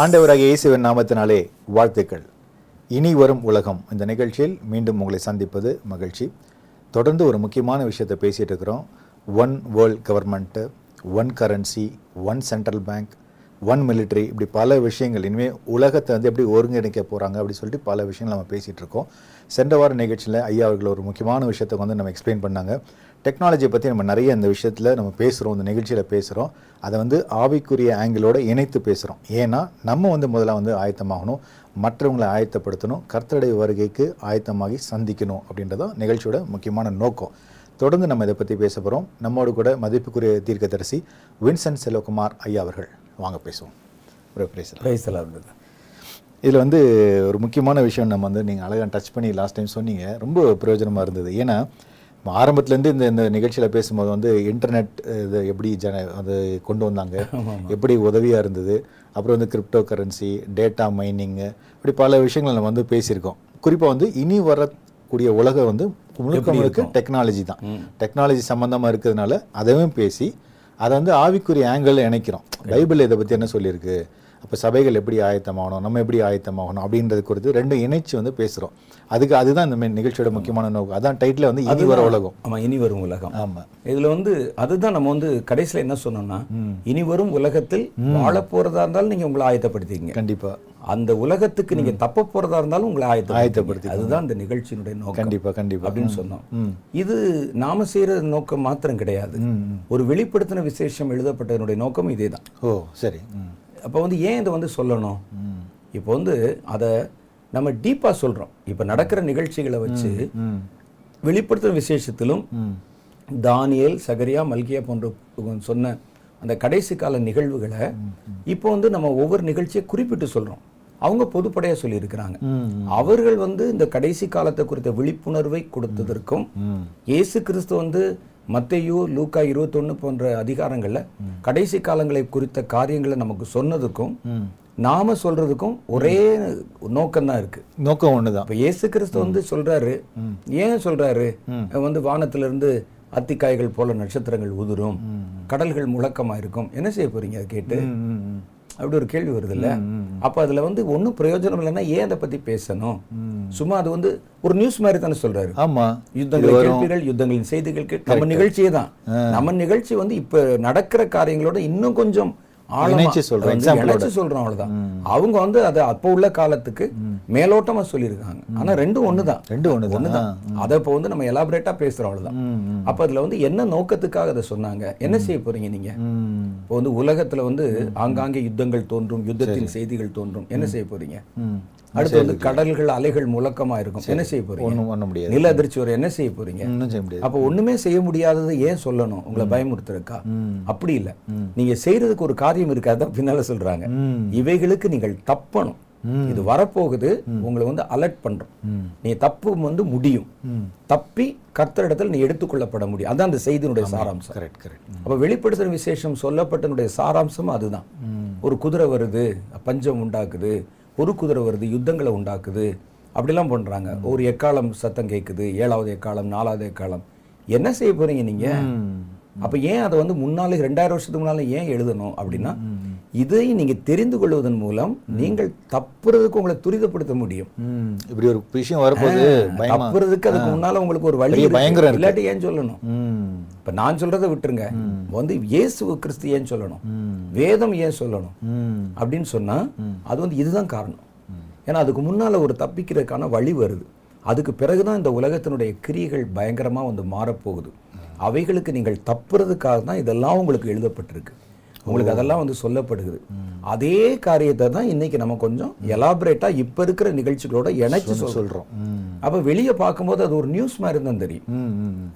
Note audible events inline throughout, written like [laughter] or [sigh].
ஆண்டவராக இயேசுவின் நாமத்தினாலே வாழ்த்துக்கள். இனி வரும் உலகம். இந்த நிகழ்ச்சியில் மீண்டும் உங்களை சந்திப்பது மகிழ்ச்சி. தொடர்ந்து ஒரு முக்கியமான விஷயத்தை பேசிகிட்டு இருக்கிறோம். One world government one currency one central bank one military இப்படி பல விஷயங்கள். இனிமேல் உலகத்தை வந்து எப்படி ஒருங்கிணைக்க போகிறாங்க அப்படின்னு சொல்லிட்டு பல விஷயங்கள் நம்ம பேசிகிட்டு இருக்கோம். சென்ற வார நிகழ்ச்சியில் ஐயா அவர்கள் ஒரு முக்கியமான விஷயத்தை வந்து நம்ம எக்ஸ்பிளைன் பண்ணாங்க. டெக்னாலஜியை பற்றி நம்ம நிறைய இந்த விஷயத்தில் நம்ம பேசுகிறோம் இந்த நிகழ்ச்சியில் பேசுகிறோம் அதை வந்து ஆவிக்குரிய ஆங்கிளோட இணைத்து பேசுகிறோம் ஏன்னா நம்ம வந்து முதல்ல வந்து ஆயத்தமாகணும். மற்றவங்களை ஆயத்தப்படுத்தணும். கர்த்தருடைய வருகைக்கு ஆயத்தமாகி சந்திக்கணும் அப்படின்றதும் நிகழ்ச்சியோட முக்கியமான நோக்கம். தொடர்ந்து நம்ம இதை பற்றி பேச போகிறோம் நம்மோடு கூட மதிப்புக்குரிய தீர்க்கதரிசி வின்சென்ட் செல்வகுமார் ஐயா அவர்கள். வாங்க பேசுவோம். இதில் வந்து ஒரு முக்கியமான விஷயம் நம்ம வந்து நீங்கள் அழகாக டச் பண்ணி லாஸ்ட் டைம் சொன்னீங்க. ரொம்ப பிரயோஜனமாக இருந்தது. ஏன்னா ஆரம்பத்துலேருந்து இந்த இந்த நிகழ்ச்சியில் பேசும்போது வந்து இன்டர்நெட் இது எப்படி ஜன அது கொண்டு வந்தாங்க? [laughs] எப்படி உதவியாக இருந்தது? அப்புறம் வந்து கிரிப்டோ கரன்சி டேட்டா மைனிங்கு இப்படி பல விஷயங்கள் நம்ம வந்து பேசியிருக்கோம். குறிப்பாக வந்து இனி வரக்கூடிய உலகம் வந்து முழுக்க முழுக்க டெக்னாலஜி தான். டெக்னாலஜி சம்மந்தமாக இருக்கிறதுனால அதையும் பேசி அதை வந்து ஆவிக்குரிய ஆங்கிளில் இணைக்கிறோம். பைபிள் இதை பற்றி என்ன சொல்லியிருக்கு? அப்போ சபைகள் எப்படி ஆயத்தமாகணும் நம்ம எப்படி ஆயத்தமாகணும் அப்படின்றது குறித்து ரெண்டும் இணைச்சு வந்து பேசுகிறோம் அதுக்கு அதுதான் இந்த நிகழ்ச்சியோட முக்கியமான நோக்கம். அதான் டைட்டில் வந்து இனி வர உலகம். ஆமா இனி வரும் உலகம். ஆமா. இதுல வந்து அதுதான் நம்ம வந்து கடைசியில என்ன சொன்னோம்னா இனி வரும் உலகத்தில் வாழ போறதா இருந்தாலும் நீங்க உங்களை ஆயத்தப்படுத்திக்கங்க கண்டிப்பா. அந்த உலகத்துக்கு நீங்க தப்ப போறதா இருந்தாலும் உங்களை ஆயத்தப்படுத்தி ஆயத்தப்படுத்திக்கங்க. அதுதான் இந்த நிகழ்ச்சியினுடைய நோக்கம் கண்டிப்பா கண்டிப்பா. அப்படின்னு சொன்னோம். இது நாம செய்யற நோக்கம் மாத்திரம் கிடையாது. ஒரு வெளிப்படுத்தின விசேஷம் எழுதப்பட்டதனுடைய நோக்கம் இதே தான் ஓ சரி. அப்போ வந்து ஏன் இதை வந்து சொல்லணும்? இப்போ வந்து அதை நம்ம டீப்பா சொல்றோம். இப்போ நடக்கிற நிகழ்ச்சிகளை வச்சு வெளிப்படுத்தும் விசேஷத்திலும் தானியேல் சகரியா மல்கியா போன்ற சொன்ன அந்த கடைசி கால நிகழ்வுகளை இப்போ வந்து நம்ம ஒவ்வொரு நிகழ்ச்சியை குறிப்பிட்டு சொல்றோம். அவங்க பொதுப்படையா சொல்லியிருக்கிறாங்க. அவர்கள் வந்து இந்த கடைசி காலத்தை குறித்த விழிப்புணர்வை கொடுத்ததற்கும் இயேசு கிறிஸ்து வந்து மத்தேயு லூக்கா இருபத்தொன்னு போன்ற அதிகாரங்கள்ல கடைசி காலங்களை குறித்த காரியங்களை நமக்கு சொன்னதுக்கும் நாம சொல்றதுக்கும் ஒரே நோக்கம் தான் இருக்கு. நோக்கம் ஒன்று தான் அப்ப இயேசு கிறிஸ்து வந்து சொல்றாரு. ஏன் சொல்றாரு? வந்து வானத்துல இருந்து அத்திக்காய்கள் போல நட்சத்திரங்கள் உதிரும். கடல்கள் முழக்கமா இருக்கும் என்ன செய்ய போறீங்க அதை கேட்டு? அப்படி ஒரு கேள்வி வருது இல்ல அப்ப அதுல வந்து ஒண்ணும் பிரயோஜனம் இல்லைன்னா ஏன் அதை பத்தி பேசணும்? சும்மா அது வந்து ஒரு நியூஸ் மாதிரி தானே சொல்றாரு. ஆமா. யுத்தங்களை கேள்விகள் யுத்தங்களின் செய்திகள் நம்ம நிகழ்ச்சியே தான். நம்ம நிகழ்ச்சி வந்து இப்ப நடக்கிற காரியங்களோட இன்னும் கொஞ்சம் இணைச்சு இணைச்சு அவங்க வந்து அதை அப்போ உள்ள காலத்துக்கு மேலோட்டமா சொல்லியிருக்காங்க. ஆனா ரெண்டும் ஒண்ணுதான். ரெண்டும் ஒன்று தான் ஒண்ணுதான் அதை இப்போ வந்து நம்ம எலாபரேட்டா பேசுறோம் அவ்வளவுதான். அப்ப அதுல வந்து என்ன நோக்கத்துக்காக அதை சொன்னாங்க? என்ன செய்ய போறீங்க நீங்க? இப்போ வந்து உலகத்துல வந்து ஆங்காங்கே யுத்தங்கள் தோன்றும் யுத்தத்தின் செய்திகள் தோன்றும். என்ன செய்ய போறீங்க? அடுத்து வந்து கடல்கள் அலைகள் முழக்கமா இருக்கும். என்ன செய்ய போறீங்க? ஒன்றும் பண்ண முடியாது. நில அதிர்ச்சி வரும் என்ன செய்ய போறீங்க? ஒன்றும் செய்ய முடியாது. அப்போ ஒண்ணுமே செய்ய முடியாதது ஏன் சொல்லணும்? உங்களை பயமுறுத்துறக்கா அப்படி இல்ல. நீங்க செய்யறதுக்கு ஒரு காரியம் இருக்காதான் பின்னால சொல்றாங்க. இவைகளுக்கு நீங்கள் தப்பணும். இது வரப்போகுது உங்களை வந்து அலர்ட் பண்றோம். நீ தப்பு வந்து முடியும். தப்பி கர்த்தரிடத்தில் நீ எடுத்துக்கொள்ளப்பட முடியும். அதான் அந்த செய்தியினுடைய சாராம்சம். கரெக்ட் கரெக்ட் அப்ப வெளிப்படுத்துற விசேஷம் சொல்லப்பட்டனுடைய சாராம்சம் அதுதான். ஒரு குதிரை வருது பஞ்சம் உண்டாக்குது ஒரு குதிரை வருது யுத்தங்களை உண்டாக்குது. அப்படிலாம் பண்றாங்க. ஒரு எக்காலம் சத்தம் கேட்குது ஏழாவது எக்காலம் நாலாவது எக்காலம். என்ன செய்ய போறீங்க நீங்க? அப்ப ஏன் அதை வந்து முன்னாலே ரெண்டாயிரம் வருஷத்துக்கு முன்னால ஏன் எழுதணும் அப்படின்னா இதை நீங்க தெரிந்து கொள்வதன் மூலம் நீங்கள் தப்புறதுக்கு உங்களை துரிதப்படுத்த முடியும். இப்படி ஒரு விஷயம் வரப்போது பயமா? தப்புறதுக்கு அதுக்கு முன்னால உங்களுக்கு ஒரு வழி. பயங்கரம் இருக்கு. இல்லாட்டி ஏன் சொல்லணும்? ம். இப்ப நான் சொல்றதை விட்டுருங்க. வந்து இயேசு கிறிஸ்து ஏன் சொல்லணும்? வேதம் ஏன் சொல்லணும்? அப்படின்னு சொன்னா அது வந்து இதுதான் காரணம். ஏன்னா அதுக்கு முன்னால ஒரு தப்பிக்கிறதுக்கான வழி வருது. அதுக்கு பிறகுதான் இந்த உலகத்தினுடைய கிரியைகள் பயங்கரமா வந்து மாறப்போகுது. அவைகளுக்கு நீங்கள் தப்புறதுக்காக தான் இதெல்லாம் உங்களுக்கு எழுதப்பட்டிருக்கு. உங்களுக்கு அதெல்லாம் வந்து சொல்லப்படுகிறது. அதே காரியத்தை தான் இன்னைக்கு நம்ம கொஞ்சம் எலாபரேட்டா இப்ப இருக்கிற நிகழ்ச்சிகளோட இணைச்சு சொல்றோம். அப்ப வெளியே பார்க்கும்போது அது ஒரு நியூஸ் மாதிரி தான் தெரியும்.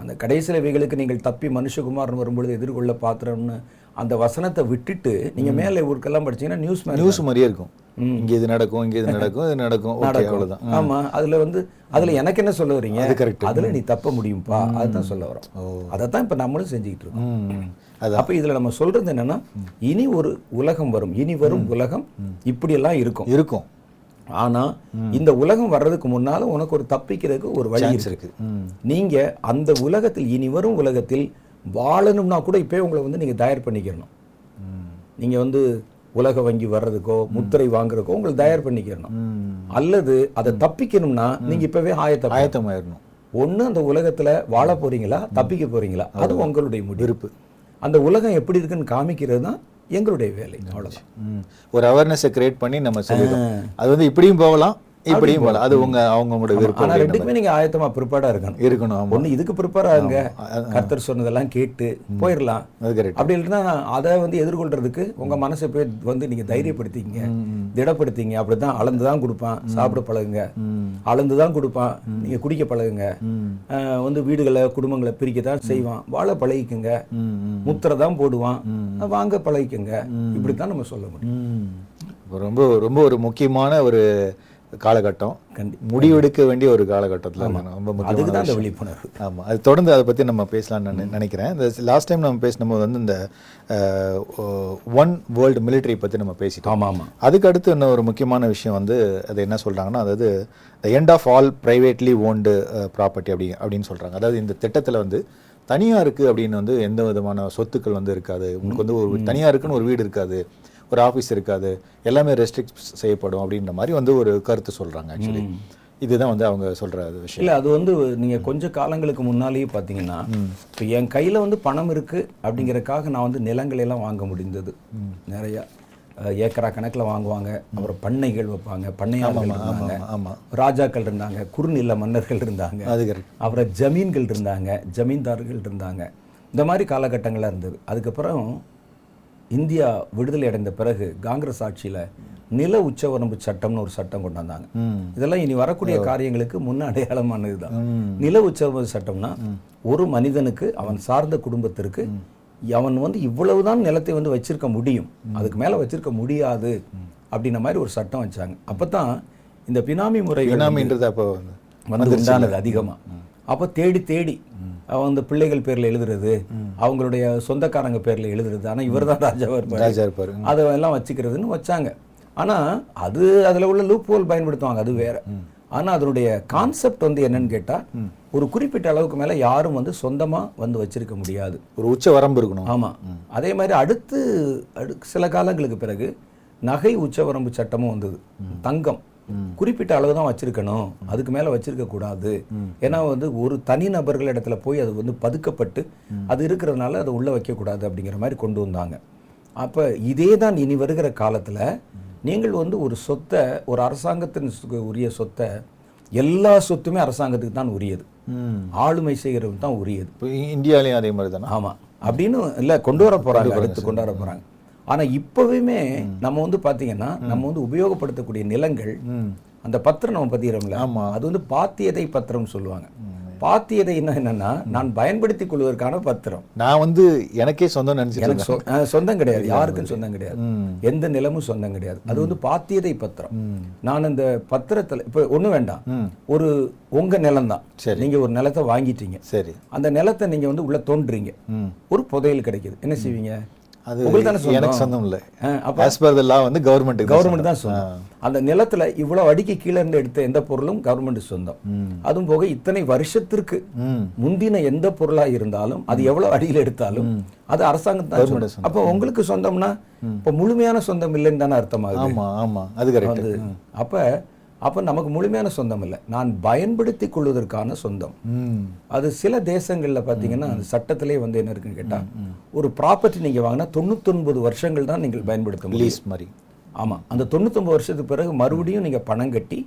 அந்த கடைசியில இவைகளுக்கு நீங்கள் தப்பி மனுஷகுமாரன் வரும்பொழுது எதிர்கொள்ள பாத்திரம்னு அந்த வசனத்தை விட்டுட்டு நீங்க மேலே ஊருக்கெல்லாம் படிச்சீங்கன்னா நியூஸ் நியூஸ் மாதிரியே இருக்கும். இங்க இது நடக்கும் இங்க இது நடக்கும் இது நடக்கும். அவ்வளவுதான். ஆமா அதுல வந்து அதுல எனக்கு என்ன சொல்ல வரீங்க? அது correct. அதுல நீ தப்ப முடியும்பா? அதுதான் சொல்ல வரோம். அதைத்தான் இப்ப நம்மளும் செஞ்சுக்கிட்டு இருக்கோம். அது அப்ப இதுல நம்ம சொல்றது என்னன்னா இனி ஒரு உலகம் வரும். இனி வரும் உலகம் இப்படி எல்லாம் இருக்கும். இருக்கும். ஆனா இந்த உலகம் வர்றதுக்கு முன்னால உனக்கு ஒரு தப்பிக்கிறதுக்கு ஒரு வழி இருக்கு. நீங்க அந்த உலகத்தில் இனி வரும் உலகத்தில் வாழணும்னா கூட இப்பயே உங்களை வந்து நீங்க தயார் பண்ணிக்கணும் நீங்க வந்து உலக வங்கி வர்றதுக்கோ முத்திரை வாங்குறதுக்கோ உங்களை தயார் பண்ணிக்கணும் அல்லது அதை தப்பிக்கணும்னா நீங்க இப்பவே ஆயத்த ஆயத்தமாயிடணும் ஒண்ணு அந்த உலகத்துல வாழ போறீங்களா? தப்பிக்க போறீங்களா? அது உங்களுடைய முடிவு. அந்த உலகம் எப்படி இருக்குன்னு காமிக்கிறது தான் எங்களுடைய வேலை. அவ்வளவுதான். ம். ஒரு அவேர்னஸை கிரியேட் பண்ணி நம்ம சொல்லிடுறோம். அது வந்து இப்படியும் போகலாம் இப்படியும் போகலாம் அது உங்க அவங்களோட விருப்பம் ஆனா ரெண்டுக்குமே நீங்க ஆயத்தமா ப்ரிப்பேர்டா இருக்கணும். இருக்கணும் ஒண்ணு இதுக்கு ப்ரிப்பேர் ஆகுங்க கர்த்தர் சொன்னதெல்லாம் கேட்டு போயிடலாம் அப்படி இல்லைன்னா அதை வந்து எதிர்கொள்றதுக்கு உங்க மனசை போய் வந்து நீங்க தைரியப்படுத்திங்க திடப்படுத்திங்க. அப்படிதான் அளந்து தான் கொடுப்பான். சாப்பிட பழகுங்க. அளந்து தான் கொடுப்பான். நீங்க குடிக்க பழகுங்க. வந்து வீடுகளை குடும்பங்களை பிரிக்க தான் செய்வான். வாழ பழகிக்குங்க. முத்திரை தான் போடுவான். வாங்க பழகிக்குங்க. இப்படித்தான் நம்ம சொல்ல முடியும். ரொம்ப ரொம்ப ஒரு முக்கியமான ஒரு காலகட்டம். கண்டி முடிவெடுக்க வேண்டிய ஒரு காலகட்டத்தில் ரொம்ப அதுக்கு தான். விழிப்புணர்வு. ஆமா. அது தொடர்ந்து அதை பத்தி நம்ம பேசலாம்னு நான் நினைக்கிறேன். இந்த லாஸ்ட் டைம் நம்ம பேசினபோது வந்து இந்த ஒன் வேர்ல்டு military பத்தி நம்ம பேசிட்டோம். ஆமா ஆமா. அதுக்கு அடுத்து இன்னும் ஒரு முக்கியமான விஷயம் வந்து அது என்ன சொல்றாங்கன்னா அதாவது end of all privately owned property அப்படி அப்படின்னு சொல்றாங்க. அதாவது இந்த திட்டத்துல வந்து தனியாருக்கு அப்படின்னு வந்து எந்த விதமான சொத்துக்கள் வந்து இருக்காது. உங்களுக்கு வந்து ஒரு தனியாருக்குன்னு ஒரு வீடு இருக்காது. ஒரு ஆஃபீஸ் இருக்காது எல்லாமே ரெஸ்ட்ரிக்ட் செய்யப்படும் அப்படின்ற மாதிரி வந்து ஒரு கருத்து சொல்றாங்க ஆக்சுவலி இதுதான் வந்து அவங்க சொல்ற விஷயம். இல்ல அது வந்து நீங்க கொஞ்ச காலங்களுக்கு முன்னாலேயே பாத்தீங்கன்னா இப்போ என் கையில வந்து பணம் இருக்கு அப்படிங்கறதுக்காக நான் வந்து நிலங்களை எல்லாம் வாங்க முடிந்தது. நிறைய ஏக்கரா கணக்குல வாங்குவாங்க. அப்புறம் பண்ணைகள் வைப்பாங்க பண்ணையாளர்கள் இருந்தாங்க. ராஜாக்கள் இருந்தாங்க குறுநில மன்னர்கள் இருந்தாங்க. அப்புறம் ஜமீன்கள் இருந்தாங்க ஜமீன்தார்கள் இருந்தாங்க. இந்த மாதிரி காலகட்டங்களாக இருந்தது. அதுக்கப்புறம் இந்தியா விடுதலை அடைந்த பிறகு காங்கிரஸ் ஆட்சியில நில உச்சவரம்பு சட்டம்னு ஒரு சட்டம் கொண்டு வந்தாங்க. இதெல்லாம் இனி வரக்கூடிய காரியங்களுக்கு முன்ன அடையாளமானதுதான் ம். நில உச்சவரம்பு சட்டம்னா ஒரு மனிதனுக்கு அவன் சார்ந்த குடும்பத்திற்கு அவன் வந்து இவ்வளவுதான் நிலத்தை வந்து வச்சிருக்க முடியும். அதுக்கு மேல வச்சிருக்க முடியாது அப்படின்ன மாதிரி ஒரு சட்டம் வச்சாங்க. அப்பதான் இந்த பினாமி முறை பினாமின்றது அப்போ வந்து வந்து உண்டானது அதிகமா. அப்ப தேடி தேடி அவன் வந்து பிள்ளைகள் பேர்ல எழுதுறது அவங்களுடைய சொந்தக்காரங்க பேர்ல எழுதுறது. ஆனா இவர்தான் ராஜாவா இருப்பாரு. ராஜா இருப்பாரு. அதை எல்லாம் வச்சுக்கிறதுன்னு வச்சாங்க. ஆனா அது அதுல உள்ள லூப் ஹோல் பயன்படுத்துவாங்க அது வேற. ஆனா அதனுடைய கான்செப்ட் வந்து என்னன்னு கேட்டா ஒரு குறிப்பிட்ட அளவுக்கு மேல யாரும் வந்து சொந்தமா வந்து வச்சிருக்க முடியாது. ஒரு உச்ச வரம்பு இருக்கணும். ஆமா. அதே மாதிரி அடுத்து அடு சில காலங்களுக்கு பிறகு நகை உச்சவரம்பு சட்டமும் வந்தது. தங்கம். குறிப்பிட்ட அளவு தான் வச்சிருக்கணும். அதுக்கு மேல வச்சிருக்க கூடாது. ஏன்னா வந்து ஒரு தனி நபர்கள் இடத்துல போய் அது வந்து பதுக்கப்பட்டு அது இருக்கிறதுனால அதை உள்ள வைக்க கூடாது அப்படிங்கிற மாதிரி கொண்டு வந்தாங்க. அப்ப இதே தான் இனி வருகிற காலத்துல நீங்கள் வந்து ஒரு சொத்தை ஒரு அரசாங்கத்தின் உரிய சொத்தை எல்லா சொத்துமே அரசாங்கத்துக்கு தான் உரியது. ஆளுமை செய்கிறது தான் உரியது. இந்தியாலையும் அதே மாதிரி தானே? ஆமா. அப்படின்னு இல்ல கொண்டு வர போறாங்க அடுத்து கொண்டு வர போறாங்க. ஆனா இப்பவுமே நம்ம வந்து பாத்தீங்கன்னா நம்ம வந்து உபயோகப்படுத்தக்கூடிய நிலங்கள் அந்த பத்திரம் நம்ம பதிகிறோம்ல ஆமா. அது வந்து பாத்தியதை பத்திரம் சொல்லுவாங்க. பாத்தியதை என்ன என்னன்னா நான் பயன்படுத்திக் கொள்வதற்கான பத்திரம். நான் வந்து எனக்கே சொந்தம் அஹ் சொந்தம் கிடையாது. யாருக்கும் சொந்தம் கிடையாது. எந்த நிலமும் சொந்தம் கிடையாது. அது வந்து பாத்தியதை பத்திரம். நான் இந்த பத்திரத்துல இப்ப ஒண்ணு வேண்டாம். ஒரு உங்க நிலம் தான் சரி. நீங்க ஒரு நிலத்தை வாங்கிட்டீங்க. சரி. அந்த நிலத்தை நீங்க வந்து உள்ள தோன்றீங்க ஒரு புதையல் கிடைக்குது. என்ன செய்வீங்க? அது உங்களுக்கு. எனக்கு சொந்தம் இல்லை. அப்ப வந்து கவர்மெண்ட் கவர்மெண்ட் தான் சொந்தம். அந்த நிலத்துல இவ்வளவு அடிக்கு கீழே இருந்து எடுத்த எந்த பொருளும் கவர்மெண்ட் சொந்தம். அதுவும் போக இத்தனை வருஷத்திற்கு முந்தின எந்த பொருளா இருந்தாலும் அது எவ்வளவு அடியில் எடுத்தாலும் அது அரசாங்கம் தான் அப்போ உங்களுக்கு சொந்தம்னா இப்போ முழுமையான சொந்தம் இல்லைன்னு தானே அர்த்தமாகுது? ஆமா ஆமா. அது கரெக்ட் அப்ப அப்ப நமக்கு முழுமையான சொந்தம் இல்லை நான் பயன்படுத்தி கொள்வதற்கான சொந்தம். அது சில தேசங்கள்ல பாத்தீங்கன்னா அந்த சட்டத்திலே வந்து என்ன இருக்குன்னு கேட்டா ஒரு ப்ராப்பர்ட்டி நீங்க வாங்கினா தொண்ணூத்தொன்பது வருஷங்கள் தான் நீங்கள் பயன்படுத்த முடியும். லீஸ் மாதிரி. ஆமா. அந்த தொண்ணூத்தொன்பது வருஷத்துக்கு பிறகு மறுபடியும் நீங்க பணம் கட்டி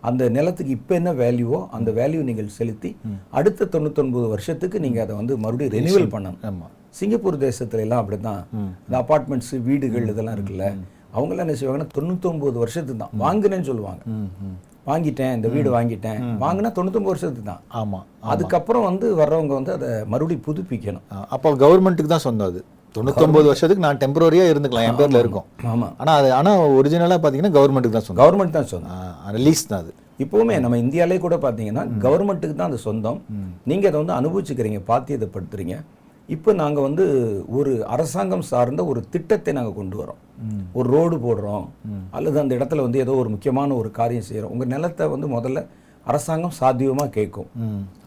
அந்த நிலத்துக்கு இப்ப என்ன வேல்யூவோ அந்த வேல்யூ நீங்கள் செலுத்தி அடுத்த தொண்ணூத்தொன்பது வருஷத்துக்கு நீங்க அதை வந்து மறுபடியும் ரெனியூவல் பண்ணணும். ஆமா. சிங்கப்பூர் தேசத்துல எல்லாம் அப்படிதான் இந்த அபார்ட்மெண்ட்ஸ் வீடுகள் இதெல்லாம் இருக்குல்ல. அவங்கெல்லாம் என்ன செய்வாங்கன்னா தொண்ணூத்தொன்பது வருஷத்துக்கு தான். வாங்கினேன்னு சொல்லுவாங்க. வாங்கிட்டேன் இந்த வீடு வாங்கிட்டேன். வாங்கினா தொண்ணூத்தொன்பது வருஷத்துக்கு தான். ஆமா அதுக்கப்புறம் வந்து வர்றவங்க வந்து அதை மறுபடியும் புதுப்பிக்கணும். அப்போ கவர்மெண்ட்டுக்கு தான் சொந்தம் அது. தொண்ணூத்தொன்பது வருஷத்துக்கு நான் டெம்பரரியா இருந்துக்கலாம் என் பேர்ல இருக்கும். ஆமா. ஆனா அது ஆனா ஒரிஜினலா பாத்தீங்கன்னா கவர்மெண்ட்டுக்கு தான் சொந்தம். கவர்மெண்ட் தான் சொந்தம். லீஸ் தான் அது. இப்போவுமே நம்ம இந்தியாலே கூட பார்த்தீங்கன்னா கவர்மெண்ட்டுக்கு தான் அது சொந்தம். நீங்க அதை வந்து அனுபவிச்சுக்கிறீங்க பாத்தியத்தைப்படுத்துறீங்க இப்போ நாங்க வந்து ஒரு அரசாங்கம் சார்ந்த ஒரு திட்டத்தை நாங்க கொண்டு வரோம். ஒரு ரோடு போடுறோம். அல்லது அந்த இடத்துல வந்து ஏதோ ஒரு முக்கியமான ஒரு காரியம் செய்றோம். உங்க நிலத்தை வந்து முதல்ல அரசாங்கம் சாத்தியமா கேட்கும்.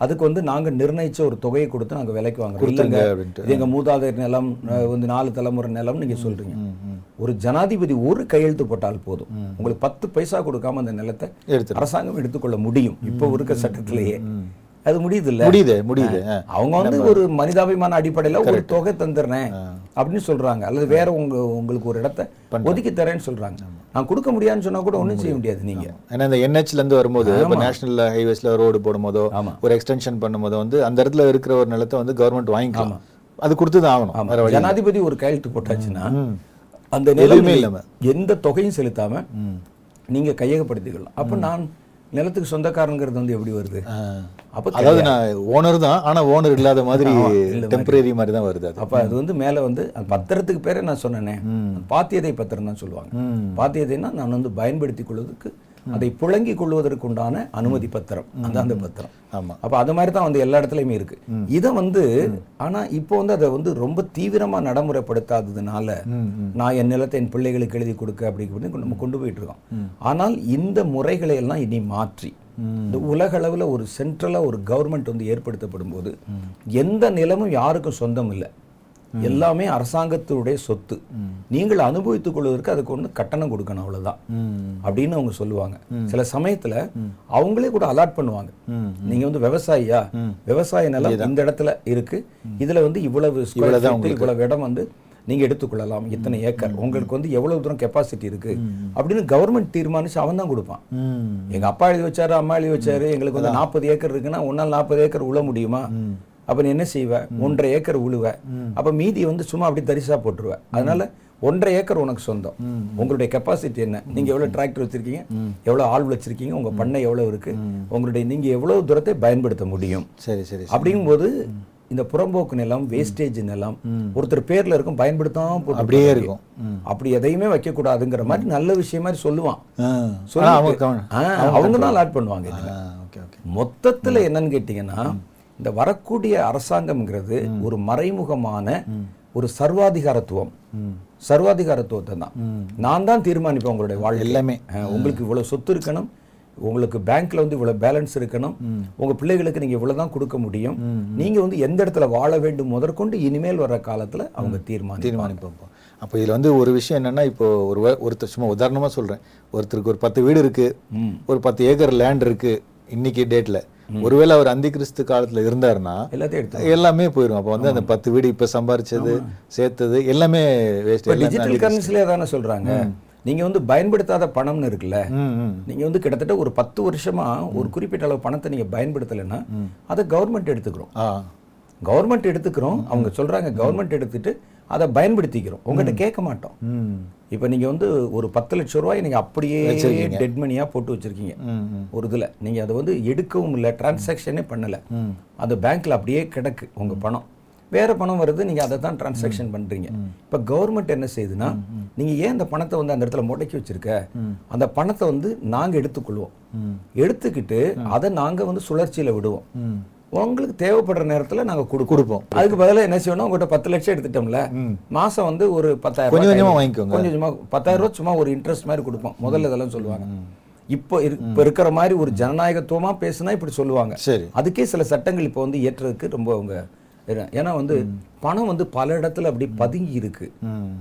அதுக்கு வந்து நாங்க நிர்ணயிச்ச ஒரு தொகையை கொடுத்து நாங்க விலைக்கு வாங்குறோம். இல்லைங்க அப்படின்ட்டு. இது எங்க மூதாதையர் நிலம் வந்து நாலு தலைமுறை நிலம் நீங்க சொல்றீங்க. ம் ம் ஒரு ஜனாதிபதி ஒரு கையெழுத்து போட்டால் போதும். உங்களுக்கு பத்து பைசா கொடுக்காம அந்த நிலத்தை அரசாங்கம் எடுத்துக்கொள்ள முடியும். இப்போ இருக்க சட்டத்திலேயே. அது முடியுது இல்ல முடியுது முடியுது. அவங்க வந்து ஒரு மனிதாபிமான அடிப்படையில ஒரு தொகை தந்துடுறேன் அப்படின்னு சொல்றாங்க. அல்லது வேற உங்க உங்களுக்கு ஒரு இடத்த ஒதுக்கி தரேன்னு சொல்றாங்க. நான் கொடுக்க முடியாதுன்னு சொன்னா கூட ஒண்ணும் செய்ய முடியாது. நீங்க. ஏன்னா இந்த என்ஹெச்ல இருந்து வரும்போது இப்போ நேஷனல் ஹைவேஸ்ல ரோடு போடும்போதோ. ஒரு எக்ஸ்டென்ஷன் பண்ணும்போதோ வந்து அந்த இடத்துல இருக்கிற ஒரு நிலத்தை வந்து கவர்மெண்ட் வாங்கிக்கலாம். அது கொடுத்து தான் ஆகணும். ஜனாதிபதி ஒரு கையெழுத்து போட்டாச்சுன்னா. அந்த நிலைமை இல்லாம. எந்த தொகையும் செலுத்தாம நீங்க கையகப்படுத்திக்கலாம். அப்ப நான் நிலத்துக்கு சொந்தக்காரங்கிறது வந்து எப்படி வருது. அப்ப அதாவது நான் ஓனர் தான் ஆனா ஓனர் இல்லாத மாதிரி டெம்பரரி மாதிரி தான் வருது அது. அப்ப அது வந்து மேல வந்து பத்திரத்துக்கு பேரே நான் சொன்னேனே. பாத்தியதை பத்திரம் தான் சொல்லுவாங்க. பாத்தியதைன்னா நான் வந்து பயன்படுத்திக் கொள்வதற்கு அதை புழங்கிக் கொள்வதற்கு உண்டான அனுமதி பத்திரம். அதான் அந்த பத்திரம். ஆமா. அப்ப அது மாதிரி தான் வந்து எல்லா இடத்துலயுமே இருக்கு. இதை வந்து ஆனா இப்போ வந்து அதை வந்து ரொம்ப தீவிரமா நடைமுறைப்படுத்தாததுனால நான் என் நிலத்தை என் பிள்ளைகளுக்கு எழுதி கொடுக்க அப்படி நம்ம கொண்டு போயிட்டு இருக்கோம் ஆனால் இந்த முறைகளை எல்லாம் இனி மாற்றி. இந்த உலக அளவுல ஒரு சென்ட்ரலா ஒரு கவர்மெண்ட் வந்து ஏற்படுத்தப்படும் போது எந்த நிலமும் யாருக்கும் சொந்தம் இல்லை. எல்லாமே அரசாங்கத்துடைய சொத்து. நீங்கள் அனுபவித்துக் கொள்வதற்கு அதுக்கு ஒன்று கட்டணம் கொடுக்கணும் அவ்வளவுதான். அப்படின்னு அவங்க சொல்லுவாங்க. சில சமயத்துல அவங்களே கூட அலாட் பண்ணுவாங்க. நீங்க வந்து விவசாயியா? விவசாய நிலம் இந்த இடத்துல இருக்கு. இதுல வந்து இவ்வளவு இவ்வளவு இடம் வந்து நீங்க எடுத்துக்கொள்ளலாம். இத்தனை ஏக்கர். உங்களுக்கு வந்து எவ்வளவு தூரம் கெப்பாசிட்டி இருக்கு? அப்படின்னு கவர்மெண்ட் தீர்மானிச்சு அவன் தான் கொடுப்பான். எங்க அப்பா எழுதி வச்சாரு அம்மா எழுதி வச்சாரு எங்களுக்கு வந்து நாற்பது ஏக்கர் இருக்குன்னா உன்னால் நாற்பது ஏக்கர் உழ முடியுமா? அப்ப நீ என்ன செய்வ? ஒன்றரை ஏக்கர் உழுவ. அப்ப மீதி வந்து சும்மா அப்படி தரிசா போட்டுருவ. அதனால ஒன்றரை ஏக்கர் உனக்கு சொந்தம். உங்களுடைய கெப்பாசிட்டி என்ன? நீங்க எவ்வளவு டிராக்டர் வச்சிருக்கீங்க? எவ்வளவு ஆள் வச்சிருக்கீங்க? உங்க பண்ணை எவ்வளவு இருக்கு? உங்களுடைய நீங்க எவ்வளவு தூரத்தை பயன்படுத்த முடியும்? சரி சரி. அப்படிங்கும்போது இந்த புறம்போக்கு நிலம் வேஸ்டேஜ் நிலம் ஒருத்தர் பேர்ல இருக்கும் பயன்படுத்தாம அப்படியே இருக்கும். அப்படி எதையுமே வைக்க கூடாதுங்கிற மாதிரி நல்ல விஷயம் மாதிரி சொல்லுவான். அவங்க தான் அலாட் பண்ணுவாங்க மொத்தத்துல என்னன்னு கேட்டீங்கன்னா இந்த வரக்கூடிய அரசாங்கம்ங்கிறது ஒரு மறைமுகமான ஒரு சர்வாதிகாரத்துவம். சர்வாதிகாரத்துவத்தை தான். நான் தான் தீர்மானிப்பேன் உங்களுடைய வாழ்க்கை எல்லாமே. உங்களுக்கு இவ்வளவு சொத்து இருக்கணும் உங்களுக்கு பேங்க்ல வந்து இவ்வளவு பேலன்ஸ் இருக்கணும் உங்க பிள்ளைகளுக்கு நீங்க இவ்வளவு தான் கொடுக்க முடியும். நீங்க வந்து எந்த இடத்துல வாழ வேண்டும் முதற்கொண்டு இனிமேல் வர்ற காலத்துல அவங்க தீர்மானம் தீர்மானிப்போம் அப்போ இதில் வந்து ஒரு விஷயம் என்னன்னா இப்போ ஒரு ஒருத்தர் சும்மா உதாரணமா சொல்றேன். ஒருத்தருக்கு ஒரு பத்து வீடு இருக்கு ஒரு பத்து ஏக்கர் லேண்ட் இருக்கு இன்னைக்கு டேட்ல ஒருவேளை அவர் அந்தி கிறிஸ்து காலத்துல இருந்தாருன்னா எல்லாத்தையும் எடுத்து எல்லாமே போயிடும் அப்போ வந்து அந்த பத்து வீடு இப்ப சம்பாரிச்சது சேர்த்தது எல்லாமே வேஸ்ட் டிஜிட்டல் கரன்சிலே தானே சொல்றாங்க. நீங்க வந்து பயன்படுத்தாத பணம்னு இருக்குல்ல நீங்க வந்து கிட்டத்தட்ட ஒரு பத்து வருஷமா ஒரு குறிப்பிட்ட அளவு பணத்தை நீங்க பயன்படுத்தலைன்னா அதை கவர்மெண்ட் எடுத்துக்கிறோம். கவர்மெண்ட் எடுத்துக்கிறோம். அவங்க சொல்றாங்க கவர்மெண்ட் எடுத்துட்டு அதை பயன்படுத்திக்கிறோம். உங்ககிட்ட கேட்க மாட்டோம். இப்போ நீங்க வந்து ஒரு பத்து லட்சம் ரூபாய் நீங்க அப்படியே டெட் மணியா போட்டு வச்சிருக்கீங்க. ஒரு இதுல. நீங்க அதை வந்து எடுக்கவும் இல்லை டிரான்சாக்ஷனே பண்ணல. அது பேங்க்ல அப்படியே கிடக்கு உங்க பணம். வேற பணம் வருது நீங்க அதை தான் டிரான்சாக்ஷன் பண்றீங்க. இப்ப கவர்மெண்ட் என்ன செய்யுதுன்னா நீங்க ஏன் அந்த பணத்தை வந்து அந்த இடத்துல முடக்கி வச்சிருக்க? அந்த பணத்தை வந்து நாங்க எடுத்துக்கொள்வோம். எடுத்துக்கிட்டு அதை நாங்க வந்து சுழற்சியில விடுவோம். உங்களுக்கு தேவைப்படுற நேரத்துல நாங்க கொடுப்போம் கொடுப்போம். அதுக்கு பதிலா என்ன செய்யணும் உங்கள்கிட்ட பத்து லட்சம் எடுத்துட்டோம்ல மாசம் வந்து ஒரு பத்தாயிரம் கொஞ்சம் ரூபாய் கொஞ்சமா கையில- வாங்கிக்கோங்க. கொஞ்சம் கொஞ்சமா பத்தாயிரம் ரூபாய் சும்மா ஒரு இன்ட்ரெஸ்ட் மாதிரி கொடுப்போம். முதல்ல இதெல்லாம் சொல்லுவாங்க. இப்போ இப்போ இருக்கிற மாதிரி ஒரு ஜனநாயகத்துவமா பேசுனா இப்படி சொல்லுவாங்க. சரி. அதுக்கே சில சட்டங்கள் இப்போ வந்து ஏற்றுறதுக்கு ரொம்ப அவங்க ஏன்னா- வந்து பணம் வந்து பல இடத்துல அப்படி பதுங்கி இருக்கு.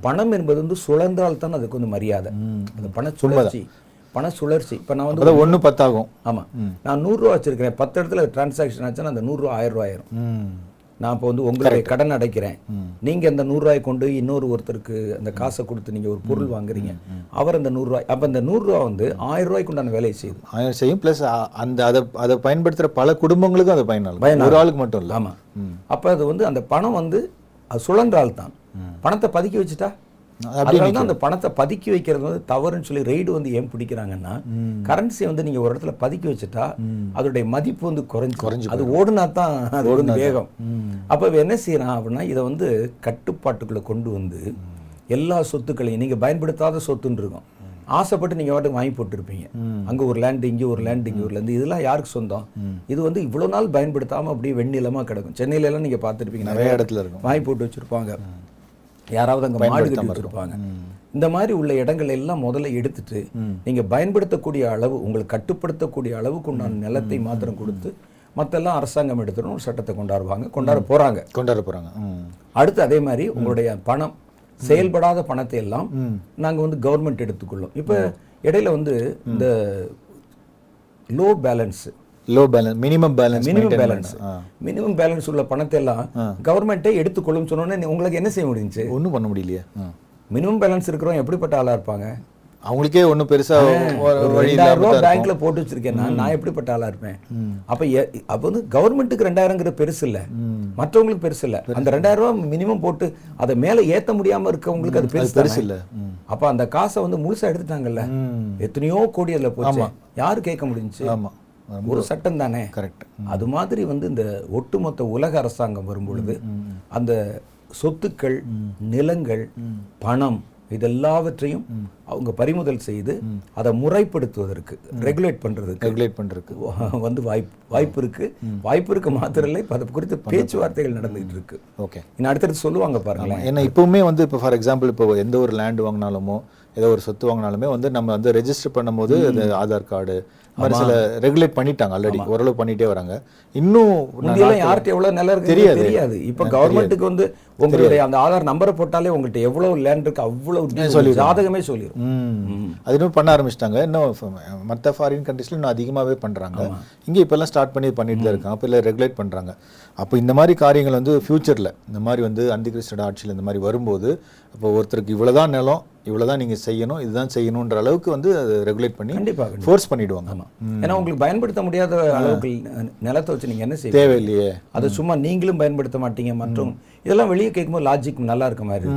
பணம் என்பது வந்து சுழன்றால் தான் அதுக்கு வந்து மரியாதை. அந்த பண சுழற்சி. பண சுழற்சி. இப்போ நான் வந்து ஒண்ணு பத்தாகும். ஆமா. நான் நூறுரூவா வச்சிருக்கிறேன். பத்து இடத்துல டிரான்சாக்ஷன் ஆச்சுன்னா அந்த நூறுரூவா ஆயிரம் ரூபாய் ஆயிரும். நான் இப்போ வந்து உங்களுடைய கடன் அடைக்கிறேன். நீங்க அந்த நூறுரூவாய் கொண்டு இன்னொரு ஒருத்தருக்கு அந்த காசை கொடுத்து நீங்க ஒரு பொருள் வாங்குறீங்க. அவர் அந்த நூறுரூவாய் அப்ப அந்த நூறுரூவா வந்து ஆயிரம் ரூபாய்க்கு உண்டான வேலையை செய்யுது. ஆயிரம் செய்யும். ப்ளஸ் அந்த அதை அதை பயன்படுத்துற பல குடும்பங்களுக்கும் அது பயனாகும். ஒரு ஆளுக்கு மட்டும் இல்ல. ஆமா. அப்ப அது வந்து அந்த பணம் வந்து அது சுழன்றால் தான் பணத்தை பதுக்கி வச்சுட்டா அதனால தான் அந்த பணத்தை பதுக்கி வைக்கிறது வந்து தவறுன்னு சொல்லி ரெய்டு வந்து ஏன் பிடிக்கிறாங்கன்னா கரன்சியை வந்து நீங்க ஒரு இடத்துல பதுக்கி வச்சுட்டா அதோடைய மதிப்பு வந்து குறைஞ்சு அது ஓடுனா தான் அது வந்து வேகம். அப்ப என்ன செய்யறான் அப்படின்னா இதை வந்து கட்டுப்பாட்டுக்குள்ள கொண்டு வந்து எல்லா சொத்துக்களையும் நீங்க பயன்படுத்தாத சொத்துன்னு இருக்கும். ஆசைப்பட்டு நீங்க வாட்டுக்கு வாங்கி போட்டுருப்பீங்க. அங்க ஒரு லேண்ட் இங்க ஒரு லேண்ட் இங்க ஒரு லேண்ட் இதெல்லாம் யாருக்கு சொந்தம்? இது வந்து இவ்வளவு நாள் பயன்படுத்தாம அப்படியே வெண்ணிலமா கிடக்கும். சென்னையில எல்லாம் நீங்க பார்த்திருப்பீங்க. நிறைய இடத்துல இருக்கும். வாங்கி போட்டு வச்சிருப்பாங்க. யாராவது அங்க மாடு கட்டி வச்சிருப்பாங்க. இந்த மாதிரி உள்ள இடங்கள் எல்லாம் முதல்ல எடுத்துட்டு நீங்க பயன்படுத்தக்கூடிய அளவு உங்களுக்கு கட்டுப்படுத்தக்கூடிய அளவுக்கு உண்டான நிலத்தை மாத்திரம் கொடுத்து மத்தெல்லாம் அரசாங்கம் எடுத்துடும் ஒரு சட்டத்தை கொண்டாடுவாங்க. கொண்டாட போறாங்க. கொண்டாட போறாங்க. ம். அடுத்து அதே மாதிரி உங்களுடைய பணம் செயல்படாத பணத்தை எல்லாம் நாங்க வந்து கவர்மெண்ட் எடுத்துக்கொள்ளும். இப்ப இடையில வந்து இந்த low balance low balance minimum balance minimum balance minimum balance உள்ள பணத்தை எல்லாம் கவர்மெண்ட்டே எடுத்துக்கொள்ளும் சொன்னோன்னே உங்களுக்கு என்ன செய்ய முடிஞ்சுச்சு? ஒன்றும் பண்ண முடியலையே. மினிமம் பேலன்ஸ் இருக்கிறவங்க எப்படிப்பட்ட ஆளா இருப்பாங்க? அவங்களுக்கே ஒன்றும் பெருசா ஒரு ஒரு வழி ரெண்டாயிரம் ரூபாய் பேங்க்ல போட்டு வச்சிருக்கேன். நான் நான் எப்படிப்பட்ட ஆளா இருப்பேன்? அப்ப அப்ப வந்து கவர்மெண்ட்டுக்கு ரெண்டாயிரங்கிறது பெருசு இல்ல. மற்றவங்களுக்கு பெருசு இல்ல. அந்த ரெண்டாயிரம் ரூபாய் மினிமம் போட்டு அதை மேல ஏத்த முடியாம இருக்கவங்களுக்கு அது பெருசு பெருசு? இல்ல. அப்ப அந்த காசை வந்து முழுசா எடுத்துட்டாங்கல்ல. எத்தனையோ கோடி அதுல போச்சு. யாரு கேட்க முடிஞ்சுச்சு? ஆமா. ஒரு சட்டம் தானே கரெக்ட் அது மாதிரி வந்து இந்த ஒட்டுமொத்த உலக அரசாங்கம் வரும் பொழுது அந்த சொத்துக்கள் நிலங்கள் பணம் இதெல்லாவற்றையும் அவங்க பறிமுதல் செய்து அதை முறைப்படுத்துவதற்கு ரெகுலேட் பண்றதுக்கு ரெகுலேட் பண்றதுக்கு. வ- [laughs] வந்து வாய்ப்பு வாய்ப்பு இருக்கு. வாய்ப்பு இருக்கு மாத்திரம் இல்லை அதை குறித்து பேச்சுவார்த்தைகள் நடந்துகிட்டு இருக்கு. ஓகே இன்னும் அடுத்தடுத்து சொல்லுவாங்க பாருங்களேன். ஏன்னா இப்பவுமே வந்து இப்போ ஃபார் எக்ஸாம்பிள் இப்போ எந்த ஒரு லேண்ட் வாங்கினாலுமோ ஏதோ ஒரு சொத்து வாங்கினாலுமே வந்து நம்ம வந்து ரெஜிஸ்டர் பண்ணும்போது அது ஆதார் கார்டு மாதிரி சில ரெகுலேட் பண்ணிட்டாங்க ஆல்ரெடி ஓரளவு பண்ணிட்டே வராங்க. இன்னும் யார்கிட்ட எவ்வளவு நிலம் இருக்கு தெரியாது. தெரியாது. இப்ப கவர்மெண்ட்டுக்கு வந்து உங்களுடைய அந்த ஆதார் நம்பரை போட்டாலே உங்கள்ட்ட எவ்வளவு லேண்ட் இருக்கு அவ்வளவு detail ஜாதகமே சொல்லிடும். அது இன்னும் பண்ண ஆரம்பிச்சிட்டாங்க. இன்னும் மற்ற ஃபாரின் கண்ட்ரீஸ்ல இன்னும் அதிகமாகவே பண்றாங்க. இங்க இப்பெல்லாம் ஸ்டார்ட் பண்ணி பண்ணிட்டு தான் இருக்காங்க. அப்போ இல்லை ரெகுலேட் பண்றாங்க. அப்போ இந்த மாதிரி காரியங்கள் வந்து ஃபியூச்சர்ல இந்த மாதிரி வந்து அந்திகிறிஸ்டோட ஆட்சியில் இந்த மாதிரி வரும்போது அப்போ ஒருத்தருக்கு இவ்வளவுதான் நிலம் இவ்வளவுதான் நீங்க செய்யணும் இதுதான் செய்யணுன்ற அளவுக்கு வந்து அது ரெகுலேட் பண்ணி கண்டிப்பா ஃபோர்ஸ் பண்ணிடுவாங்க. ஆமா. ஏன்னா உங்களுக்கு பயன்படுத்த முடியாத அளவுக்கு நிலத்தை வச்சு நீங்க என்ன செய்வீங்க? தேவையில்லையே. அதை சும்மா நீங்களும் பயன்படுத்த மாட்டீங்க. மற்றும் இதெல்லாம் வெளியே கேட்கும்போது லாஜிக் நல்லா இருக்க மாதிரி.